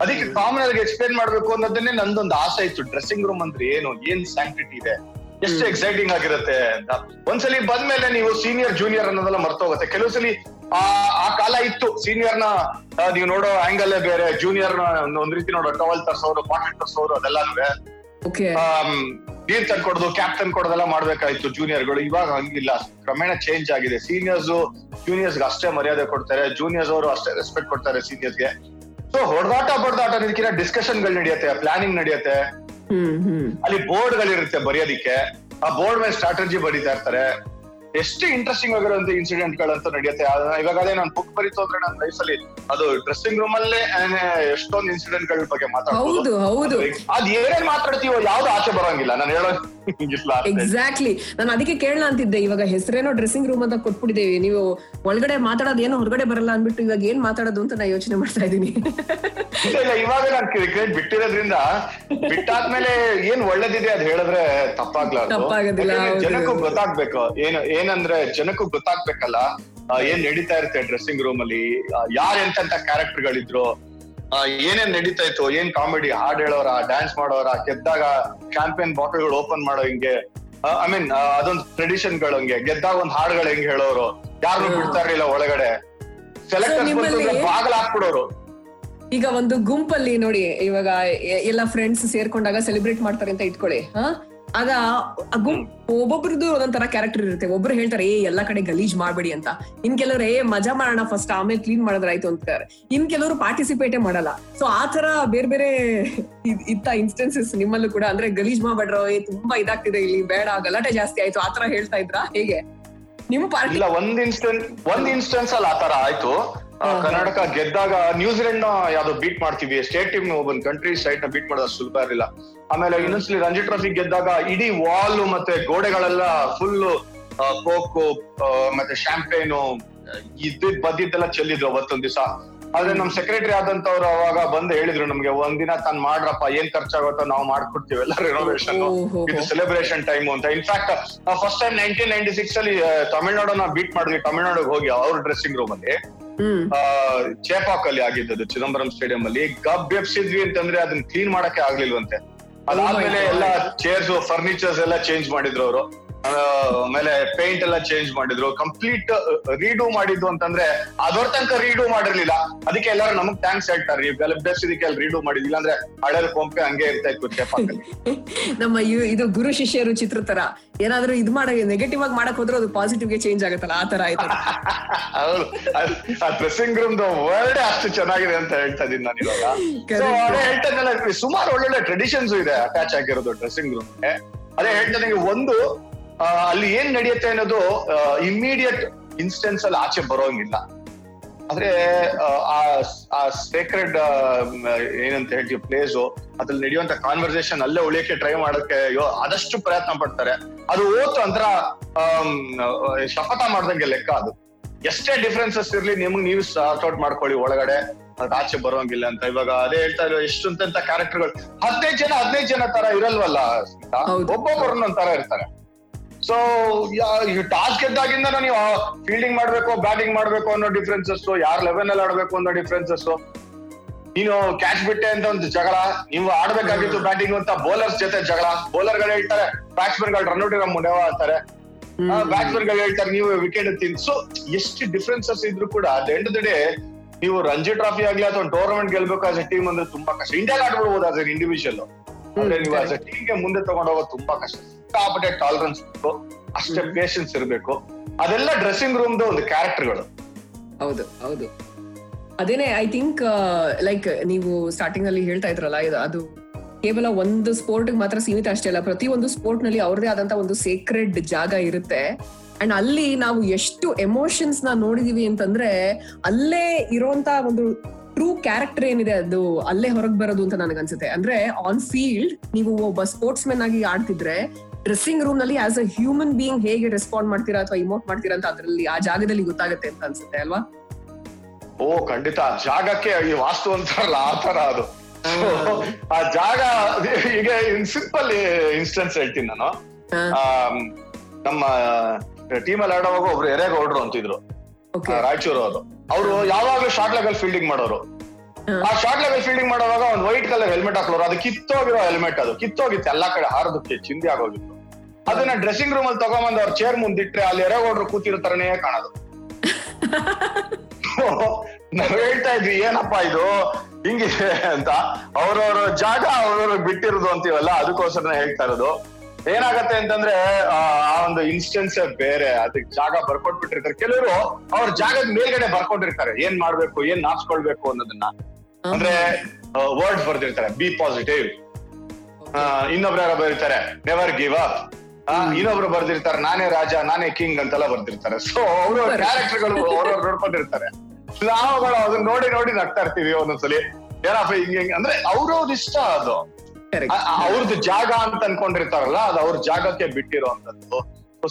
ಅದಕ್ಕೆ ಕಾಮನ್ ಆಗಿ ಎಕ್ಸ್ಪ್ಲೈನ್ ಮಾಡ್ಬೇಕು ಅನ್ನೋದನ್ನೇ ನಂದೊಂದು ಆಸೆ ಇತ್ತು. ಡ್ರೆಸ್ಸಿಂಗ್ ರೂಮ್ ಅಂದ್ರೆ ಏನು? ಏನ್ ಸ್ಯಾಂಕ್ಟಿಟಿ ಇದೆ? ಎಷ್ಟು ಎಕ್ಸೈಟಿಂಗ್ ಆಗಿರುತ್ತೆ ಅಂತ. ಒಂದ್ಸಲಿ ಬಂದ್ಮೇಲೆ ನೀವು ಸೀನಿಯರ್ ಜೂನಿಯರ್ ಅನ್ನೋದೆಲ್ಲ ಮರ್ತೋಗುತ್ತೆ. ಕೆಲವು ಸಲಿ ಆ ಆ ಕಾಲ ಇತ್ತು. ಸೀನಿಯರ್ನ ನೀವು ನೋಡೋ ಆಂಗಲ್ ಬೇರೆ ಜೂನಿಯರ್ನ ಒಂದ್- ಒಂದ್ ರೀತಿ ನೋಡೋ ಟವಲ್ ತರ್ಸೋರು ಪಾಕೆಟ್ ತರ್ಸೋರು ಅದೆಲ್ಲಾನು ನೀರ್ ತಂದ್ಕೊಡೋದು ಕ್ಯಾಪ್ಟನ್ ಕೊಡೋದೆಲ್ಲ ಮಾಡ್ಬೇಕಾಯ್ತು ಜೂನಿಯರ್ಗಳು ಇವಾಗ ಹಂಗಿಲ್ಲ. ಕ್ರಮೇಣ ಚೇಂಜ್ ಆಗಿದೆ. ಸೀನಿಯರ್ಸ್ ಜೂನಿಯರ್ಸ್ ಅಷ್ಟೇ ಮರ್ಯಾದೆ ಕೊಡ್ತಾರೆ. ಜೂನಿಯರ್ಸ್ ಅವರು ಅಷ್ಟೇ ರೆಸ್ಪೆಕ್ಟ್ ಕೊಡ್ತಾರೆ ಸೀನಿಯರ್ಸ್ಗೆ ಸೊ ಹೊಡೆದಾಟ ಬಡ್ದಾಟ ಇದಕ್ಕಿಂತ ಡಿಸ್ಕಷನ್ಗಳು ನಡೆಯುತ್ತೆ ಪ್ಲಾನಿಂಗ್ ನಡೆಯುತ್ತೆ.
ಹ್ಮ್ ಹ್ಮ್.
ಅಲ್ಲಿ ಬೋರ್ಡ್ ಗಳಿರುತ್ತೆ ಬರೆಯೋದಿಕ್ಕೆ. ಆ ಬೋರ್ಡ್ ಮೇಲೆ ಸ್ಟ್ರಾಟಜಿ ಬರೀತಾ ಇರ್ತಾರೆ. ಎಷ್ಟು ಇಂಟ್ರೆಸ್ಟಿಂಗ್ ಆಗಿರುವಂತ ಇನ್ಸಿಡೆಂಟ್ ಗಳಂತ ನಡೆಯುತ್ತೆ. ಇವಾಗ ಅದೇ ನಾನು ಬುಕ್ ಬರೀತು ಅಂದ್ರೆ ನನ್ನ ಲೈಫ್ ಅಲ್ಲಿ ಅದು ಡ್ರೆಸ್ಸಿಂಗ್ ರೂಮ್ ಅಲ್ಲೇ ಎಷ್ಟೊಂದು ಇನ್ಸಿಡೆಂಟ್ಗಳ ಬಗ್ಗೆ ಮಾತಾಡ್ಬೋದು.
ಹೌದು ಹೌದು.
ಅದ್ ಏನೇನ್ ಮಾತಾಡ್ತೀವೋ ಯಾವ್ದು ಆಚೆ ಬರೋಂಗಿಲ್ಲ. ನಾನು ಹೇಳೋ.
ಎಕ್ಸಾಕ್ಟ್ಲಿ ನಾನು ಅದಕ್ಕೆ ಕೇಳಲ್ಲ ಅಂತಿದ್ದೆ. ಇವಾಗ ಹೆಸರೇನೋ ಡ್ರೆಸ್ಸಿಂಗ್ ರೂಮ್ ಅಂತ ಕೊಟ್ಬಿಟ್ಟಿದ್ದೇವೆ. ನೀವು ಒಳಗಡೆ ಮಾತಾಡೋದು ಏನೋ ಹೊರಗಡೆ ಬರಲ್ಲ ಅನ್ಬಿಟ್ಟು ಇವಾಗ ಏನ್ ಮಾತಾಡೋದು ಅಂತ ನಾ ಯೋಚನೆ ಮಾಡ್ತಾ ಇದ್ದೀನಿ.
ಇಲ್ಲ ಇವಾಗ ನಾನು ಕ್ರಿಕೆಟ್ ಬಿಟ್ಟಿರೋದ್ರಿಂದ ಬಿಟ್ಟಾದ್ಮೇಲೆ ಏನ್ ಒಳ್ಳೇದಿದೆ ಅದ್ ಹೇಳಿದ್ರೆ ತಪ್ಪಾಗ್ಲಾರ್ದು. ಜನಕ್ಕೂ ಗೊತ್ತಾಗ್ಬೇಕು. ಏನು ಏನಂದ್ರೆ ಜನಕ್ಕೂ ಗೊತ್ತಾಗ್ಬೇಕಲ್ಲ ಏನ್ ನಡೀತಾ ಇರುತ್ತೆ ಡ್ರೆಸ್ಸಿಂಗ್ ರೂಮ್ ಅಲ್ಲಿ ಯಾರ್ ಎಂತೆಂತ ಕ್ಯಾರೆಕ್ಟರ್ ಗಳಿದ್ರು ಏನೇನ್ ನಡೀತಾ ಇತ್ತು ಏನ್ ಕಾಮಿಡಿ ಹಾಡ್ ಹೇಳೋರ ಡ್ಯಾನ್ಸ್ ಮಾಡೋರ ಗೆದ್ದಾಗ ಚಾಂಪಿಯನ್ ಬಾಟಲ್ಗಳು ಓಪನ್ ಮಾಡೋ ಹಿಂಗೆ ಐ ಮೀನ್ ಅದೊಂದು ಟ್ರೆಡಿಷನ್ಗಳು ಹಂಗೆ. ಗೆದ್ದಾಗ ಒಂದ್ ಹಾಡುಗಳು ಹೆಂಗ್ ಹೇಳೋರು ಯಾರು ಬಿಡ್ತಾ ಇರಲಿಲ್ಲ ಒಳಗಡೆ. ಬಾಗಲ್ ಹಾಕ್ಬಿಡೋರು.
ಈಗ ಒಂದು ಗುಂಪಲ್ಲಿ ನೋಡಿ ಇವಾಗ ಎಲ್ಲಾ ಎಲ್ಲ ಫ್ರೆಂಡ್ಸ್ ಸೇರ್ಕೊಂಡಾಗ ಸೆಲೆಬ್ರೇಟ್ ಮಾಡ್ತಾರೆ ಅಂತ ಇಟ್ಕೊಳ್ಳಿ ಹಾ? ಆಗ ಗುಂಪ್ ಒಬ್ಬೊಬ್ರದ್ದು ಒಂದೊಂದರ ಕ್ಯಾರೆಕ್ಟರ್ ಇರುತ್ತೆ. ಒಬ್ರು ಹೇಳ್ತಾರೆ, ಏ, ಎಲ್ಲಾ ಕಡೆ ಗಲೀಜ್ ಮಾಡ್ಬೇಡಿ ಅಂತ. ಇನ್ ಕೆಲವ್ರು, ಏ, ಮಜಾ ಮಾಡೋಣ ಫಸ್ಟ್ ಆಮೇಲೆ ಕ್ಲೀನ್ ಮಾಡಿದ್ರೆ ಆಯ್ತು ಅಂತಾರೆ ಇನ್ ಕೆಲವರು ಪಾರ್ಟಿಸಿಪೇಟೇ ಮಾಡಲ್ಲ. ಸೊ ಆ ತರ ಬೇರೆ ಬೇರೆ ಇತ್ತ ಇನ್ಸ್ಟೆನ್ಸಸ್ ನಿಮ್ಮಲ್ಲೂ ಕೂಡ. ಅಂದ್ರೆ ಗಲೀಜ್ ಮಾಡ್ಬೇಡ್ರೋ, ಏ, ತುಂಬಾ ಇದಾಗ್ತಿದೆ ಇಲ್ಲಿ, ಬೇಡ, ಗಲಾಟೆ ಜಾಸ್ತಿ ಆಯ್ತು ಆತರ ಹೇಳ್ತಾ ಇದ್ರಾ? ಹೇಗೆ? ನಿಮ್ ಪಾರ್ಟಿ
ಒಂದ್ ಇನ್ಸ್ಟೆನ್ಸ್ ಒಂದ್ ಇನ್ಸ್ಟೆನ್ಸ್ ಅಲ್ಲಿ ತರ ಆಯ್ತು. ಕರ್ನಾಟಕ ಗೆದ್ದಾಗ ನ್ಯೂಜಿಲೆಂಡ್ನ ಯಾವ್ದೋ ಬೀಟ್ ಮಾಡ್ತೀವಿ. ಸ್ಟೇಟ್ ಟೀಮ್ ಒಬ್ಬನ್ ಕಂಟ್ರಿ ಸೈಟ್ನ ಬೀಟ್ ಮಾಡೋದು ಸುಲಭ ಇರಲಿಲ್ಲ. ಆಮೇಲೆ ಇನ್ನೊಂದ್ಸಲಿ ರಂಜಿ ಟ್ರೋಫಿ ಗೆದ್ದಾಗ ಇಡೀ ವಾಲ್ ಮತ್ತೆ ಗೋಡೆಗಳೆಲ್ಲ ಫುಲ್ ಕೋಕು ಮತ್ತೆ ಶಾಂಪೇನು ಇದ್ದಿದ್ ಬದ್ದಿದ್ದೆಲ್ಲ ಚೆಲ್ಲಿದ್ರು ಅವತ್ತೊಂದ್ ದಿವಸ. ಆದ್ರೆ ನಮ್ ಸೆಕ್ರೆಟರಿ ಆದಂತವ್ರು ಅವಾಗ ಬಂದು ಹೇಳಿದ್ರು ನಮ್ಗೆ ಒಂದಿನ ತಾನ್ ಮಾಡ್ರಪ್ಪ ಏನ್ ಖರ್ಚಾಗುತ್ತೋ ನಾವು ಮಾಡ್ಕೊಡ್ತೀವಿ ಎಲ್ಲ ರಿನೋವೇಷನ್ ಇದು ಸೆಲೆಬ್ರೇಷನ್ ಟೈಮ್ ಅಂತ. In fact first time nineteen ninety six ಅಲ್ಲಿ ತಮಿಳ್ನಾಡು ತಮಿಳ್ನಾಡನ್ನ ಬೀಟ್ ಮಾಡಿದ್ವಿ. ತಮಿಳ್ನಾಡಿಗೆ ಹೋಗಿ ಅವ್ರ ಡ್ರೆಸ್ಸಿಂಗ್ ರೂಮ್ ಅಲ್ಲಿ. ಚೇಪಾಕ್ ಅಲ್ಲಿ ಆಗಿದ್ದದು ಚಿದಂಬರಂ ಸ್ಟೇಡಿಯಂ ಅಲ್ಲಿ. ಗಬ್ ಎಬ್ಸಿದ್ವಿ ಅಂತಂದ್ರೆ ಅದನ್ನ ಕ್ಲೀನ್ ಮಾಡಕ್ಕೆ ಆಗ್ಲಿಲ್ವಂತೆ. ಅದಾದ್ಮೇಲೆ
God.
ಎಲ್ಲ ಚೇರ್ಸ್ ಫರ್ನಿಚರ್ಸ್ ಎಲ್ಲ ಚೇಂಜ್ ಮಾಡಿದ್ರು ಅವರು. ಆಮೇಲೆ ಪೇಂಟ್ ಎಲ್ಲ ಚೇಂಜ್ ಮಾಡಿದ್ರು ಕಂಪ್ಲೀಟ್ ರೀಡೂ ಮಾಡಿದ್ದು ಅಂತಂದ್ರೆ ಅದರ ತನಕ ರೀಡೂ ಮಾಡಿರ್ಲಿಲ್ಲ. ಅದಕ್ಕೆ ಎಲ್ಲರೂ ನಮಗ್ ಥ್ಯಾಂಕ್ಸ್ ಹೇಳ್ತಾರೆ. ನೀವು ಗಲಭೆ ಇದಕ್ಕೆ ಅಲ್ಲಿ ರೀಡೂ ಮಾಡಿದಿಲ್ಲ ಅಂದ್ರೆ ಹಳೆ ಕೊಂಪೆ ಹಂಗೆ ಇರ್ತಾ ಇತ್ತು
ನಮ್ಮ ಇದು ಗುರು ಶಿಷ್ಯರು ಚಿತ್ರ ತರ. ಏನಾದ್ರೂ ಇದು ಮಾಡ ನೆಗೆಟಿವ್ ಆಗಿ ಮಾಡಕ್ ಹೋದ್ರೆ ಅದು ಪಾಸಿಟಿವ್ಗೆ ಚೇಂಜ್ ಆಗತ್ತಲ್ಲ ಆ ತರ ಆಯ್ತು.
ಆ ಡ್ರೆಸ್ಸಿಂಗ್ ರೂಮ್ ವರ್ಡ್ ಅಷ್ಟು ಚೆನ್ನಾಗಿದೆ ಅಂತ ಹೇಳ್ತಾ ಇದೀನಿ ನಾನು ಇವಾಗ. ಹೇಳ್ತಾ ಸುಮಾರು ಒಳ್ಳೊಳ್ಳೆ ಟ್ರೆಡಿಷನ್ಸ್ ಇದೆ ಅಟ್ಯಾಚ್ ಆಗಿರೋದು ಡ್ರೆಸ್ಸಿಂಗ್ ರೂಮ್ ಅದೇ ಹೇಳ್ತಾ ಒಂದು ಅಲ್ಲಿ ಏನ್ ನಡೆಯುತ್ತೆ ಅನ್ನೋದು ಇಮ್ಮಿಡಿಯೇಟ್ ಇನ್ಸ್ಟೆನ್ಸ್ ಅಲ್ಲಿ ಆಚೆ ಬರೋಂಗಿಲ್ಲ. ಆದ್ರೆ ಆ, ಸೇಕ್ರೆಡ್ ಏನಂತ ಹೇಳ್ತೀವಿ ಪ್ಲೇಸ್ ಅದ್ರಲ್ಲಿ ನಡೆಯುವಂತ ಕಾನ್ವರ್ಸೇಷನ್ ಅಲ್ಲೇ ಉಳಿಯಕ್ಕೆ ಟ್ರೈ ಮಾಡಕ್ಕೆ ಆದಷ್ಟು ಪ್ರಯತ್ನ ಪಡ್ತಾರೆ. ಅದು ಓತು ಅಂತರ ಶಪಥ ಮಾಡ್ದಂಗೆ ಲೆಕ್ಕ ಅದು. ಎಷ್ಟೇ ಡಿಫ್ರೆನ್ಸಸ್ ಇರ್ಲಿ ನಿಮ್ಗೆ ನೀವು ಸಾರ್ಟ್ ಔಟ್ ಮಾಡ್ಕೊಳ್ಳಿ ಒಳಗಡೆ ಅದ್ ಆಚೆ ಬರೋಂಗಿಲ್ಲ ಅಂತ. ಇವಾಗ ಅದೇ ಹೇಳ್ತಾ ಇರೋ ಎಷ್ಟು ಅಂತ ಕ್ಯಾರೆಕ್ಟರ್ಗಳು ಹದಿನೈದು ಜನ ಹದಿನೈದು ಜನ ತರ ಇರಲ್ವಲ್ಲ ಸ್ಮಿತಾ?
ಹೌದು.
ಒಬ್ಬೊಬ್ಬರು ಒಂದೊಂದ್ ತರ ಇರ್ತಾರೆ. ಸೊ ಟಾಸ್ ಗೆದ್ದಾಗಿಂದ ನೀವು ಫೀಲ್ಡಿಂಗ್ ಮಾಡ್ಬೇಕು ಬ್ಯಾಟಿಂಗ್ ಮಾಡ್ಬೇಕು ಅನ್ನೋ ಡಿಫ್ರೆನ್ಸಸ್ ಯಾರ್ ಲೆವೆನ್ ಅಲ್ಲಿ ಆಡ್ಬೇಕು ಅನ್ನೋ ಡಿಫ್ರೆನ್ಸಸ್ ನೀನು ಕ್ಯಾಚ್ ಬಿಟ್ಟೆ ಅಂತ ಒಂದು ಜಗಳ ನೀವು ಆಡ್ಬೇಕಾಗಿತ್ತು ಬ್ಯಾಟಿಂಗ್ ಅಂತ ಬೌಲರ್ಸ್ ಜೊತೆ ಜಗಳ. ಬೌಲರ್ಗಳು ಹೇಳ್ತಾರೆ ಬ್ಯಾಟ್ಸ್ಮನ್ಗಳು ರನ್ ಔಟ್ ಮುಂದೆ ಮುಂಡೆವ ಅಂತಾರೆ. ಬ್ಯಾಟ್ಸ್ಮನ್ಗಳು ಹೇಳ್ತಾರೆ ನೀವು ವಿಕೆಟ್ ತಿನ್. ಸೊ ಎಷ್ಟು ಡಿಫ್ರೆನ್ಸಸ್ ಇದ್ರು ಕೂಡ ಅಟ್ ಎಂಡ್ ದ ಡೇ ನೀವು ರಂಜಿ ಟ್ರಾಫಿ ಆಗ್ಲಿ ಅಥವಾ ಟೂರ್ನಮೆಂಟ್ ಗೆಲ್ಬೇಕು ಆಸ್ ಎ ಟೀಮ್ ಅಂದ್ರೆ ತುಂಬಾ ಕಷ್ಟ. ಇಂಡಿಯಾಗ ಆಡ್ಬಿಡ್ಬೋದು ಆಸ್ ಇಂಡಿವಿಜುವಲ್ ಅಂದ್ರೆ ನೀವು ಆಸ್ ಎ ಟೀಮ್ಗೆ ಮುಂದೆ ತಗೊಂಡೋಗೋದು ತುಂಬಾ ಕಷ್ಟ. ಸಿಕ್ಕಾಪಟ್ಟೆ ಟಾಲರೆನ್ಸ್ ಬೇಕು ಅಷ್ಟೇ ಪೇಷನ್ಸ್ ಇರಬೇಕು. ಅದೆಲ್ಲ ಡ್ರೆಸ್ಸಿಂಗ್ ರೂಮ್ದು ಒಂದು ಕ್ಯಾರೆಕ್ಟರ್ಗಳು
ಹೌದು ಹೌದು. ಅದೇನೆ ಐ ಥಿಂಕ್ ಲೈಕ್ ನೀವು ಸ್ಟಾರ್ಟಿಂಗ್ ಅಲ್ಲಿ ಹೇಳ್ತಾ ಇದ್ರಲ್ಲ ಇದು ಅದು ಕೇವಲ ಒಂದು ಸ್ಪೋರ್ಟ್ ಮಾತ್ರ ಸೀಮಿತ ಅಷ್ಟೇ ಅಲ್ಲ ಪ್ರತಿ ಒಂದು ಸ್ಪೋರ್ಟ್ನಲ್ಲಿ ಅವ್ರದೇ ಆದಂತ ಒಂದು ಸೇಕ್ರೆಡ್ ಜಾಗ ಇರುತ್ತೆ. ಅಂಡ್ ಅಲ್ಲಿ ನಾವು ಎಷ್ಟು ಎಮೋಷನ್ಸ್ನ ನೋಡಿದೀವಿ ಅಂತಂದ್ರೆ ಅಲ್ಲೇ ಇರೋಂತ ಒಂದು ಟ್ರೂ ಕ್ಯಾರೆಕ್ಟರ್ ಏನಿದೆ ಅದು ಅಲ್ಲೇ ಹೊರಗೆ ಬರೋದು ಅಂತ ನನಗನ್ಸುತ್ತೆ. ಅಂದ್ರೆ ಆನ್ ಫೀಲ್ಡ್ ನೀವು ಒಬ್ಬ ಸ್ಪೋರ್ಟ್ಸ್ ಮೆನ್ ಆಗಿ ಆಡ್ತಿದ್ರೆ ಡ್ರೆಸ್ಸಿಂಗ್ ರೂಮ್ನಲ್ಲಿ ಆಸ್ ಅ ಹ್ಯೂಮನ್ ಬೀಯಿಂಗ್ ಹೇಗೆ ರೆಸ್ಪಾಂಡ್ ಮಾಡ್ತೀರಾ ಅಥವಾ ಇಮೋಟ್ ಮಾಡ್ತೀರಾ ಅಂತ ಅದ್ರಲ್ಲಿ ಆ ಜಾಗದಲ್ಲಿ ಗೊತ್ತಾಗುತ್ತೆ ಅಂತ ಅನ್ಸುತ್ತೆ ಅಲ್ವಾ?
ಓ ಖಂಡಿತ. ಜಾಗಕ್ಕೆ ಈ ವಾಸ್ತು ಅಂತಾರಲ್ಲ ಆ ತರ ಅದು. ಆ ಜಾಗ ಈಗ ಸಿಂಪಲ್ ಇನ್ಸ್ಟೆನ್ಸ್ ಹೇಳ್ತೀನಿ ನಾನು. ನಮ್ಮ ಟೀಮ್ ಅಲ್ಲಿ ಆಡೋವಾಗ ಒಬ್ರು ಎರೆಗೌಡ್ರು ಅಂತಿದ್ರು. ರಾಯಚೂರು ಅವರು. ಅವರು ಯಾವಾಗ್ಲೂ ಶಾರ್ಟ್ ಅಲ್ಲಿ ಫೀಲ್ಡಿಂಗ್ ಮಾಡೋರು. ಆ ಶಾರ್ಟ್ ಲೆವೆಲ್ ಫೀಲ್ಡಿಂಗ್ ಮಾಡುವಾಗ ಒಂದು ವೈಟ್ ಕಲರ್ ಹೆಲ್ಮೆಟ್ ಹಾಕ್ಲೋರು ಅದು ಕಿತ್ತೋಗಿರೋ ಹೆಲ್ಮೆಟ್ ಅದು. ಕಿತ್ತೋಗಿತ್ತು. ಎಲ್ಲಾ ಕಡೆ ಹಾರದಕ್ಕೆ ಚಿಂದಿ ಆಗೋಗಿತ್ತು. ಅದನ್ನ ಡ್ರೆಸ್ಸಿಂಗ್ ರೂಮ್ ಅಲ್ಲಿ ತಗೊಂಬಂದು ಅವ್ರ ಚೇರ್ ಮುಂದಿಟ್ರೆ ಅಲ್ಲಿ ಎರೆಗೌಡ್ರು ಕೂತಿರೋ ತರನೇ ಕಾಣೋದು. ನಾವ್ ಹೇಳ್ತಾ ಇದ್ವಿ ಏನಪ್ಪಾ ಇದು? ಹಿಂಗಿದೆ ಅಂತ. ಅವ್ರವ್ರ ಜಾಗ ಅವ್ರವ್ರ ಬಿಟ್ಟಿರೋದು ಅಂತೀವಲ್ಲ ಅದಕ್ಕೋಸ್ಕರನೇ ಹೇಳ್ತಾ ಇರೋದು. ಏನಾಗತ್ತೆ ಅಂತಂದ್ರೆ ಆ ಒಂದು ಇನ್ಸ್ಟೆನ್ಸ್ ಬೇರೆ. ಅದಕ್ಕೆ ಜಾಗ ಬರ್ಕೊಟ್ಬಿಟ್ಟಿರ್ತಾರೆ. ಕೆಲವರು ಅವ್ರ ಜಾಗದ ಮೇಲ್ಗಡೆ ಬರ್ಕೊಂಡಿರ್ತಾರೆ. ಏನ್ ಮಾಡ್ಬೇಕು ಏನ್ ನಾಚ್ಕೊಳ್ಬೇಕು ಅನ್ನೋದನ್ನ. ಅಂದ್ರೆ ವರ್ಡ್ಸ್ ಬರ್ದಿರ್ತಾರೆ ಬಿ ಪಾಸಿಟಿವ್ ಇನ್ನೊಬ್ರು ಯಾರೋ ಬರೀತಾರೆ ನೆವರ್ ಗಿವ್ ಅಪ್ ಇನ್ನೊಬ್ರು ಬರ್ದಿರ್ತಾರೆ ನಾನೇ ರಾಜ ನಾನೇ ಕಿಂಗ್ ಅಂತೆಲ್ಲ ಬರ್ದಿರ್ತಾರೆ. ಸೊ ಅವರು
ಕ್ಯಾರೆಕ್ಟರ್
ಕ್ಯಾರೆಕ್ಟರ್ಗಳು ಅವ್ರವ್ರು ನೋಡ್ಕೊಂಡಿರ್ತಾರೆ. ನಾವುಗಳು ಅದನ್ನ ನೋಡಿ ನೋಡಿ ನಗ್ತಾ ಇರ್ತೀವಿ ಒಂದೊಂದ್ಸಲಿ. ಏನಪ್ಪ ಹಿಂಗ್ ಹಿಂಗ್ ಅಂದ್ರೆ ಅವ್ರವ್ರ ಇಷ್ಟ ಅದು. ಅವ್ರದ್ದು ಜಾಗ ಅಂತ ಅನ್ಕೊಂಡಿರ್ತಾರಲ್ಲ ಅದು ಅವ್ರ ಜಾಗಕ್ಕೆ ಬಿಟ್ಟಿರುವಂತದ್ದು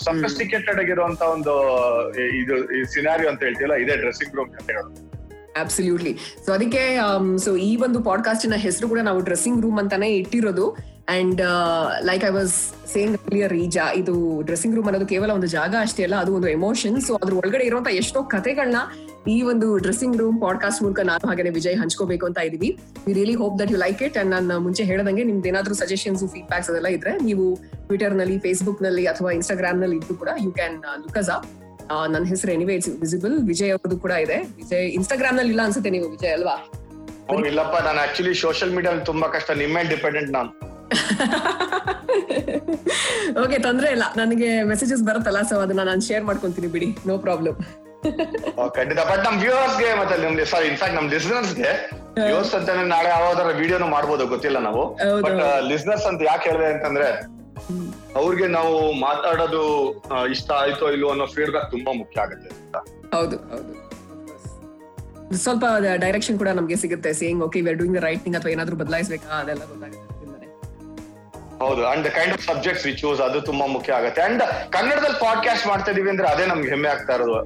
ಸಫಿಸ್ಟಿಕೇಟೆಡ್ ಆಗಿರುವಂತ ಒಂದು ಇದು ಈ ಸಿನಾರಿಯೋ ಅಂತ ಹೇಳ್ತೀವಲ್ಲ ಇದೇ ಡ್ರೆಸ್ಸಿಂಗ್ ರೂಮ್ ಕಥೆಗಳು.
ಅಬ್ಸಲ್ಯೂಟ್ಲಿ ಸೊ ಅದಕ್ಕೆ ಸೊ ಈ ಒಂದು ಪಾಡ್ಕಾಸ್ಟಿನ ಹೆಸರು ಕೂಡ ನಾವು ಡ್ರೆಸ್ಸಿಂಗ್ ರೂಮ್ ಅಂತಾನೆ ಇಟ್ಟಿರೋದು. And like I was same clear ಈ ಜಾ ಇದು ಡ್ರೆಸ್ಸಿಂಗ್ ರೂಮ್ ಅನ್ನೋದು ಕೇವಲ ಒಂದು ಜಾಗ ಅಷ್ಟೇ ಅಲ್ಲ, ಅದು ಒಂದು ಎಮೋಷನ್ ಸೊ ಅದ್ರ ಒಳಗಡೆ ಇರುವಂತ ಎಷ್ಟೋ ಕಥೆಗಳನ್ನ ಈ ಒಂದು ಡ್ರೆಸ್ಸಿಂಗ್ ರೂಮ್ ಪಾಡ್ಕಾಸ್ಟ್ ಮೂಲಕ ನಾನು ಹಾಗೆ ವಿಜಯ್ ಹಂಚ್ಕೋಬೇಕು ಅಂತ ಇದೀವಿ we really hope that you like it and ನಾನು ಮುಂಚೆ ಹೇಳದಂಗೆ ನಿಮ್ದು ಏನಾದ್ರೂ ಸಜೆಷನ್ಸ್ ಫೀಡ್ಬ್ಯಾಕ್ಸ್ ಅದೆಲ್ಲ ಇದ್ರೆ ನೀವು ಟ್ವಿಟರ್ನಲ್ಲಿ ಫೇಸ್ಬುಕ್ನಲ್ಲಿ ಅಥವಾ ಇನ್ಸ್ಟಾಗ್ರಾಮ್ನಲ್ಲಿ ಇದ್ದು ಕೂಡ ಯು ಕ್ಯಾನ್ ಲುಕಸ್ ಅಪ್ ನನ್ನ ಹೆಸರು ಎನಿವೇ ಇಟ್ಸ್ ವಿಸಿಬಲ್ ವಿಜಯ್ ಅವ್ರದ್ದು ಕೂಡ ಇದೆ. ವಿಜಯ್ ಇನ್ಸ್ಟಾಗ್ರಾಮ್ನಲ್ಲಿ ಇಲ್ಲ ಅನ್ಸುತ್ತೆ ನೀವು ವಿಜಯ್ ಅಲ್ವಾ?
ಇಲ್ಲಪ್ಪ ನಾನು ಆಕ್ಚುಲಿ ಸೋಷಿಯಲ್ ಮೀಡಿಯಾ ತುಂಬಾ ಕಷ್ಟ. ನಿಮ್ಮ ಡಿಪೆಂಡೆಂಟ್ ನಾನು.
ಓಕೆ ತೊಂದ್ರೆ ಇಲ್ಲ. ನನಗೆ ಮೆಸೇಜಸ್ ಬರುತ್ತಲ್ಲ ಸೊ ಅದನ್ನ ನಾನು ಶೇರ್ ಮಾಡ್ಕೊಂತೀನಿ ಬಿಡಿ. ನೋ ಪ್ರಾಬ್ಲಮ್
ಖಂಡಿತ. ಬಟ್ ನಮ್ ವ್ಯೂವರ್ಸ್ಗೆ ಮತ್ತೆ ನಿಮ್ಗೆ ಸಾರಿ ಇನ್ಫ್ಯಾಕ್ಟ್ ನಮ್ ಲಿಸ್ನರ್ಸ್ಗೆ ವ್ಯೂವರ್ಸ್ ಅಂತ ನಾಳೆ ಯಾವ್ದಾರ ವಿಡಿಯೋನು ಮಾಡ್ಬೋದು ಗೊತ್ತಿಲ್ಲ ನಾವು. ಬಟ್ ಲಿಸ್ನರ್ಸ್ ಅಂತ ಯಾಕೆ ಹೇಳಿದೆ ಅಂತಂದ್ರೆ ಅವ್ರಿಗೆ ನಾವು ಮಾತಾಡೋದು ಇಷ್ಟ ಆಯ್ತೋ ಇಲ್ವೋ ಅನ್ನೋ ಫೀಡ್ಬ್ಯಾಕ್ ತುಂಬಾ ಮುಖ್ಯ ಆಗುತ್ತೆ. ಅಂತ
ಹೌದು ಹೌದು. ಸ್ವಲ್ಪ ಡೈರೆಕ್ಷನ್ ಕೂಡ ನಮಗೆ ಸಿಗುತ್ತೆ saying okay we are doing the right thing ಅಥವಾ ಏನಾದರೂ ಬದಲಾಯಿಸಬೇಕಾ? ಅದೆಲ್ಲ ಗೊತ್ತಾಗುತ್ತೆ.
ಹೌದು and kind of subjects we choose ಅದು ತುಂಬಾ ಮುಖ್ಯ ಆಗುತ್ತೆ. ಅಂಡ್ ಕನ್ನಡದಲ್ಲಿ ಪಾಡ್ಕಾಸ್ಟ್ ಮಾಡ್ತಾ ಇದೀವಿ ಅಂದ್ರೆ ಅದೇ ನಮ್ಗೆ ಹೆಮ್ಮೆ ಆಗ್ತಾ ಇರೋದು.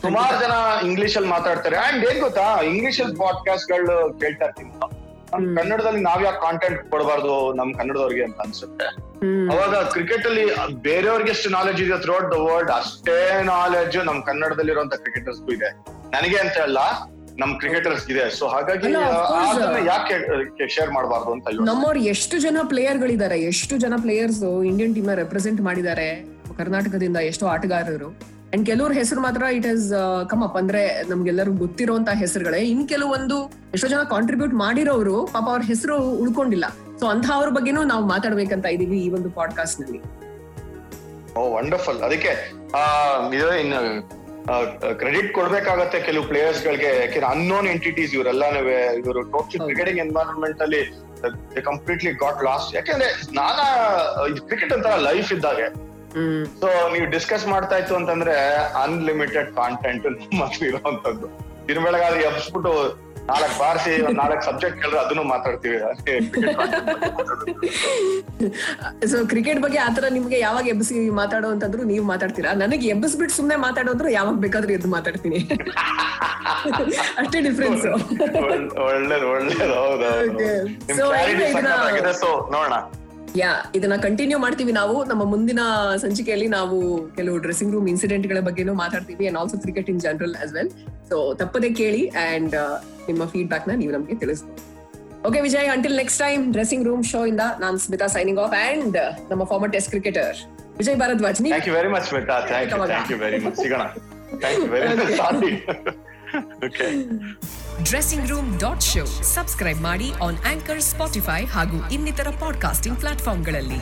ಸುಮಾರು ಜನ ಇಂಗ್ಲಿಷ್ ಅಲ್ಲಿ ಮಾತಾಡ್ತಾರೆ. ಅಂಡ್ ಏನ್ ಗೊತ್ತಾ? ಇಂಗ್ಲಿಷ್ ಅಲ್ಲಿ ಪಾಡ್ಕಾಸ್ಟ್ಗಳು ಕೇಳ್ತಾ ಇರ್ತೀನಿ. ನಾನು. ಕನ್ನಡದಲ್ಲಿ ನಾವ್ ಯಾಕೆ ಕಾಂಟೆಂಟ್ ಕೊಡಬಾರ್ದು ನಮ್ ಕನ್ನಡದವ್ರಿಗೆ ಅಂತ ಅನ್ಸುತ್ತೆ. ಅವಾಗ ಕ್ರಿಕೆಟ್ ಅಲ್ಲಿ ಬೇರೆಯವ್ರಿಗೆ ಎಷ್ಟು ನಾಲೆಜ್ ಇದೆ ಥ್ರೂಟ್ ದ ವರ್ಲ್ಡ್ ಅಷ್ಟೇ ನಾಲೆಜ್ ನಮ್ ಕನ್ನಡದಲ್ಲಿರುವಂತ ಕ್ರಿಕೆಟರ್ಸ್ ಇದೆ. ನನಗೆ ಅಂತ ಅಲ್ಲ ನಮ್ ಕ್ರಿಕೆಟರ್ಸ್ ಇದೆ. ಸೊ ಹಾಗಾಗಿ ಯಾಕೆ ಶೇರ್ ಮಾಡಬಾರ್ದು ಅಂತ
ನಮ್ಮವ್ರು ಎಷ್ಟು ಜನ ಪ್ಲೇಯರ್ ಗಳಿದ್ದಾರೆ ಎಷ್ಟು ಜನ ಪ್ಲೇಯರ್ಸ್ ಇಂಡಿಯನ್ ಟೀಮ್ ರೆಪ್ರೆಸೆಂಟ್ ಮಾಡಿದ್ದಾರೆ ಕರ್ನಾಟಕದಿಂದ ಎಷ್ಟೋ ಆಟಗಾರರು. ಅಂಡ್ ಕೆಲವ್ರ ಹೆಸರು ಮಾತ್ರ ಇಟ್ ಇಸ್ ಕಮ್ ಅಪ್ ಅಂದ್ರೆ ನಮ್ಗೆಲ್ಲರೂ ಗೊತ್ತಿರುವಂತ ಹೆಸರುಗಳೇ. ಇನ್ ಕೆಲವೊಂದು ಎಷ್ಟೋ ಜನ ಕಾಂಟ್ರಿಬ್ಯೂಟ್ ಮಾಡಿರೋರು ಪಾಪ ಅವ್ರ ಹೆಸರು ಉಳ್ಕೊಂಡಿಲ್ಲ. ಸೊ ಅಂತಹವ್ರ ಬಗ್ಗೆನೂ ನಾವು ಮಾತಾಡ್ಬೇಕಂತ ಇದೀವಿ ಈ ಒಂದು ಪಾಡ್ಕಾಸ್ಟ್ನಲ್ಲಿ.
ಓ ವಂಡರ್ಫುಲ್ ಅದಕ್ಕೆ ಕ್ರೆಡಿಟ್ ಕೊಡ್ಬೇಕಾಗತ್ತೆ ಕೆಲವು ಪ್ಲೇಯರ್ಸ್ ಗಳಿಗೆ. ಯಾಕೆಂದ್ರೆ ಅನ್ನೋನ್ ಎಂಟಿಟೀಸ್ ಇವರೆಲ್ಲಾನುವೆ ಇವರು ಟೋಟಲ್. ಕ್ರಿಕೆಟಿಂಗ್ ಎನ್ವೈರನ್ಮೆಂಟ್ ಅಲ್ಲಿ ಕಂಪ್ಲೀಟ್ಲಿ ಗಾಟ್ ಲಾಸ್ಟ್ ಯಾಕೆಂದ್ರೆ ನಾನಾ ಕ್ರಿಕೆಟ್ ಅಂತ ಲೈಫ್ ಇದ್ದಾಗೆ. ಸೊ ನೀವು ಡಿಸ್ಕಸ್ ಮಾಡ್ತಾ ಇತ್ತು ಅಂತಂದ್ರೆ ಅನ್ಲಿಮಿಟೆಡ್ ಕಾಂಟೆಂಟ್ ನಮ್ಮಲ್ಲಿ ಇರುವಂತದ್ದು. ದಿನ ಬೆಳಗಾದ್ರೆ ಎಬ್ಸ್ಬಿಟ್ಟು ನಾಲ್ಕು ಬಾರಿಸಿ ನಾಲ್ಕು ಸಬ್ಜೆಕ್ಟ್ ಕೇಳಿದ್ರೆ ಅದನ್ನು ಮಾತಾಡ್ತೀವಿ.
ಸೊ ಕ್ರಿಕೆಟ್ ಬಗ್ಗೆ ಆತರ ನಿಮ್ಗೆ ಯಾವಾಗ ಎಬ್ಬಿಸಿ ಮಾತಾಡೋ ಅಂತಂದ್ರು ನೀವು ಮಾತಾಡ್ತೀರಾ? ನನಗೆ ಎಬ್ಬಿಸ್ಬಿಟ್ಟು ಸುಮ್ನೆ ಮಾತಾಡೋದ್ರು ಯಾವಾಗ ಬೇಕಾದ್ರೂ ಎದ್ದು ಮಾತಾಡ್ತೀನಿ. ಅಷ್ಟೇ ಡಿಫ್ರೆನ್ಸ್
ಒಳ್ಳೆ- ಒಳ್ಳೇದು ಒಳ್ಳೇದು ಹೌದು ಸೊ ನೋಡೋಣ.
ಯಾ ಇದನ್ನ ಕಂಟಿನ್ಯೂ ಮಾಡ್ತೀವಿ ನಾವು. ನಮ್ಮ ಮುಂದಿನ ಸಂಚಿಕೆಯಲ್ಲಿ ನಾವು ಕೆಲವು ಡ್ರೆಸ್ಸಿಂಗ್ ರೂಮ್ ಇನ್ಸಿಡೆಂಟ್ಗಳ ಬಗ್ಗೆನೂ ಮಾತಾಡ್ತೀವಿ and also cricket in general as well so ತಪ್ಪದೆ ಕೇಳಿ ಅಂಡ್ ನಿಮ್ಮ ಫೀಡ್ಬ್ಯಾಕ್ನ ನೀವು ನಮಗೆ ತಿಳಿಸ್ಬೋದು. Okay Vijay until next time dressing room show ಇಂದ ನಾನು ಸ್ಮಿತಾ ಸೈನಿಂಗ್ ಆಫ್ ಅಂಡ್ ನಮ್ಮ former test cricketer Vijay Bharadwaj
thank you very much Smita. Thank you thank you very much ಸಿಗೋಣ. Thank you very much sorry okay
dressing room dot show subscribe ಮಾಡಿ on anchor Spotify ಹಾಗೂ ಇನ್ನಿತರ podcasting ಪ್ಲಾಟ್ಫಾರ್ಮ್ಗಳಲ್ಲಿ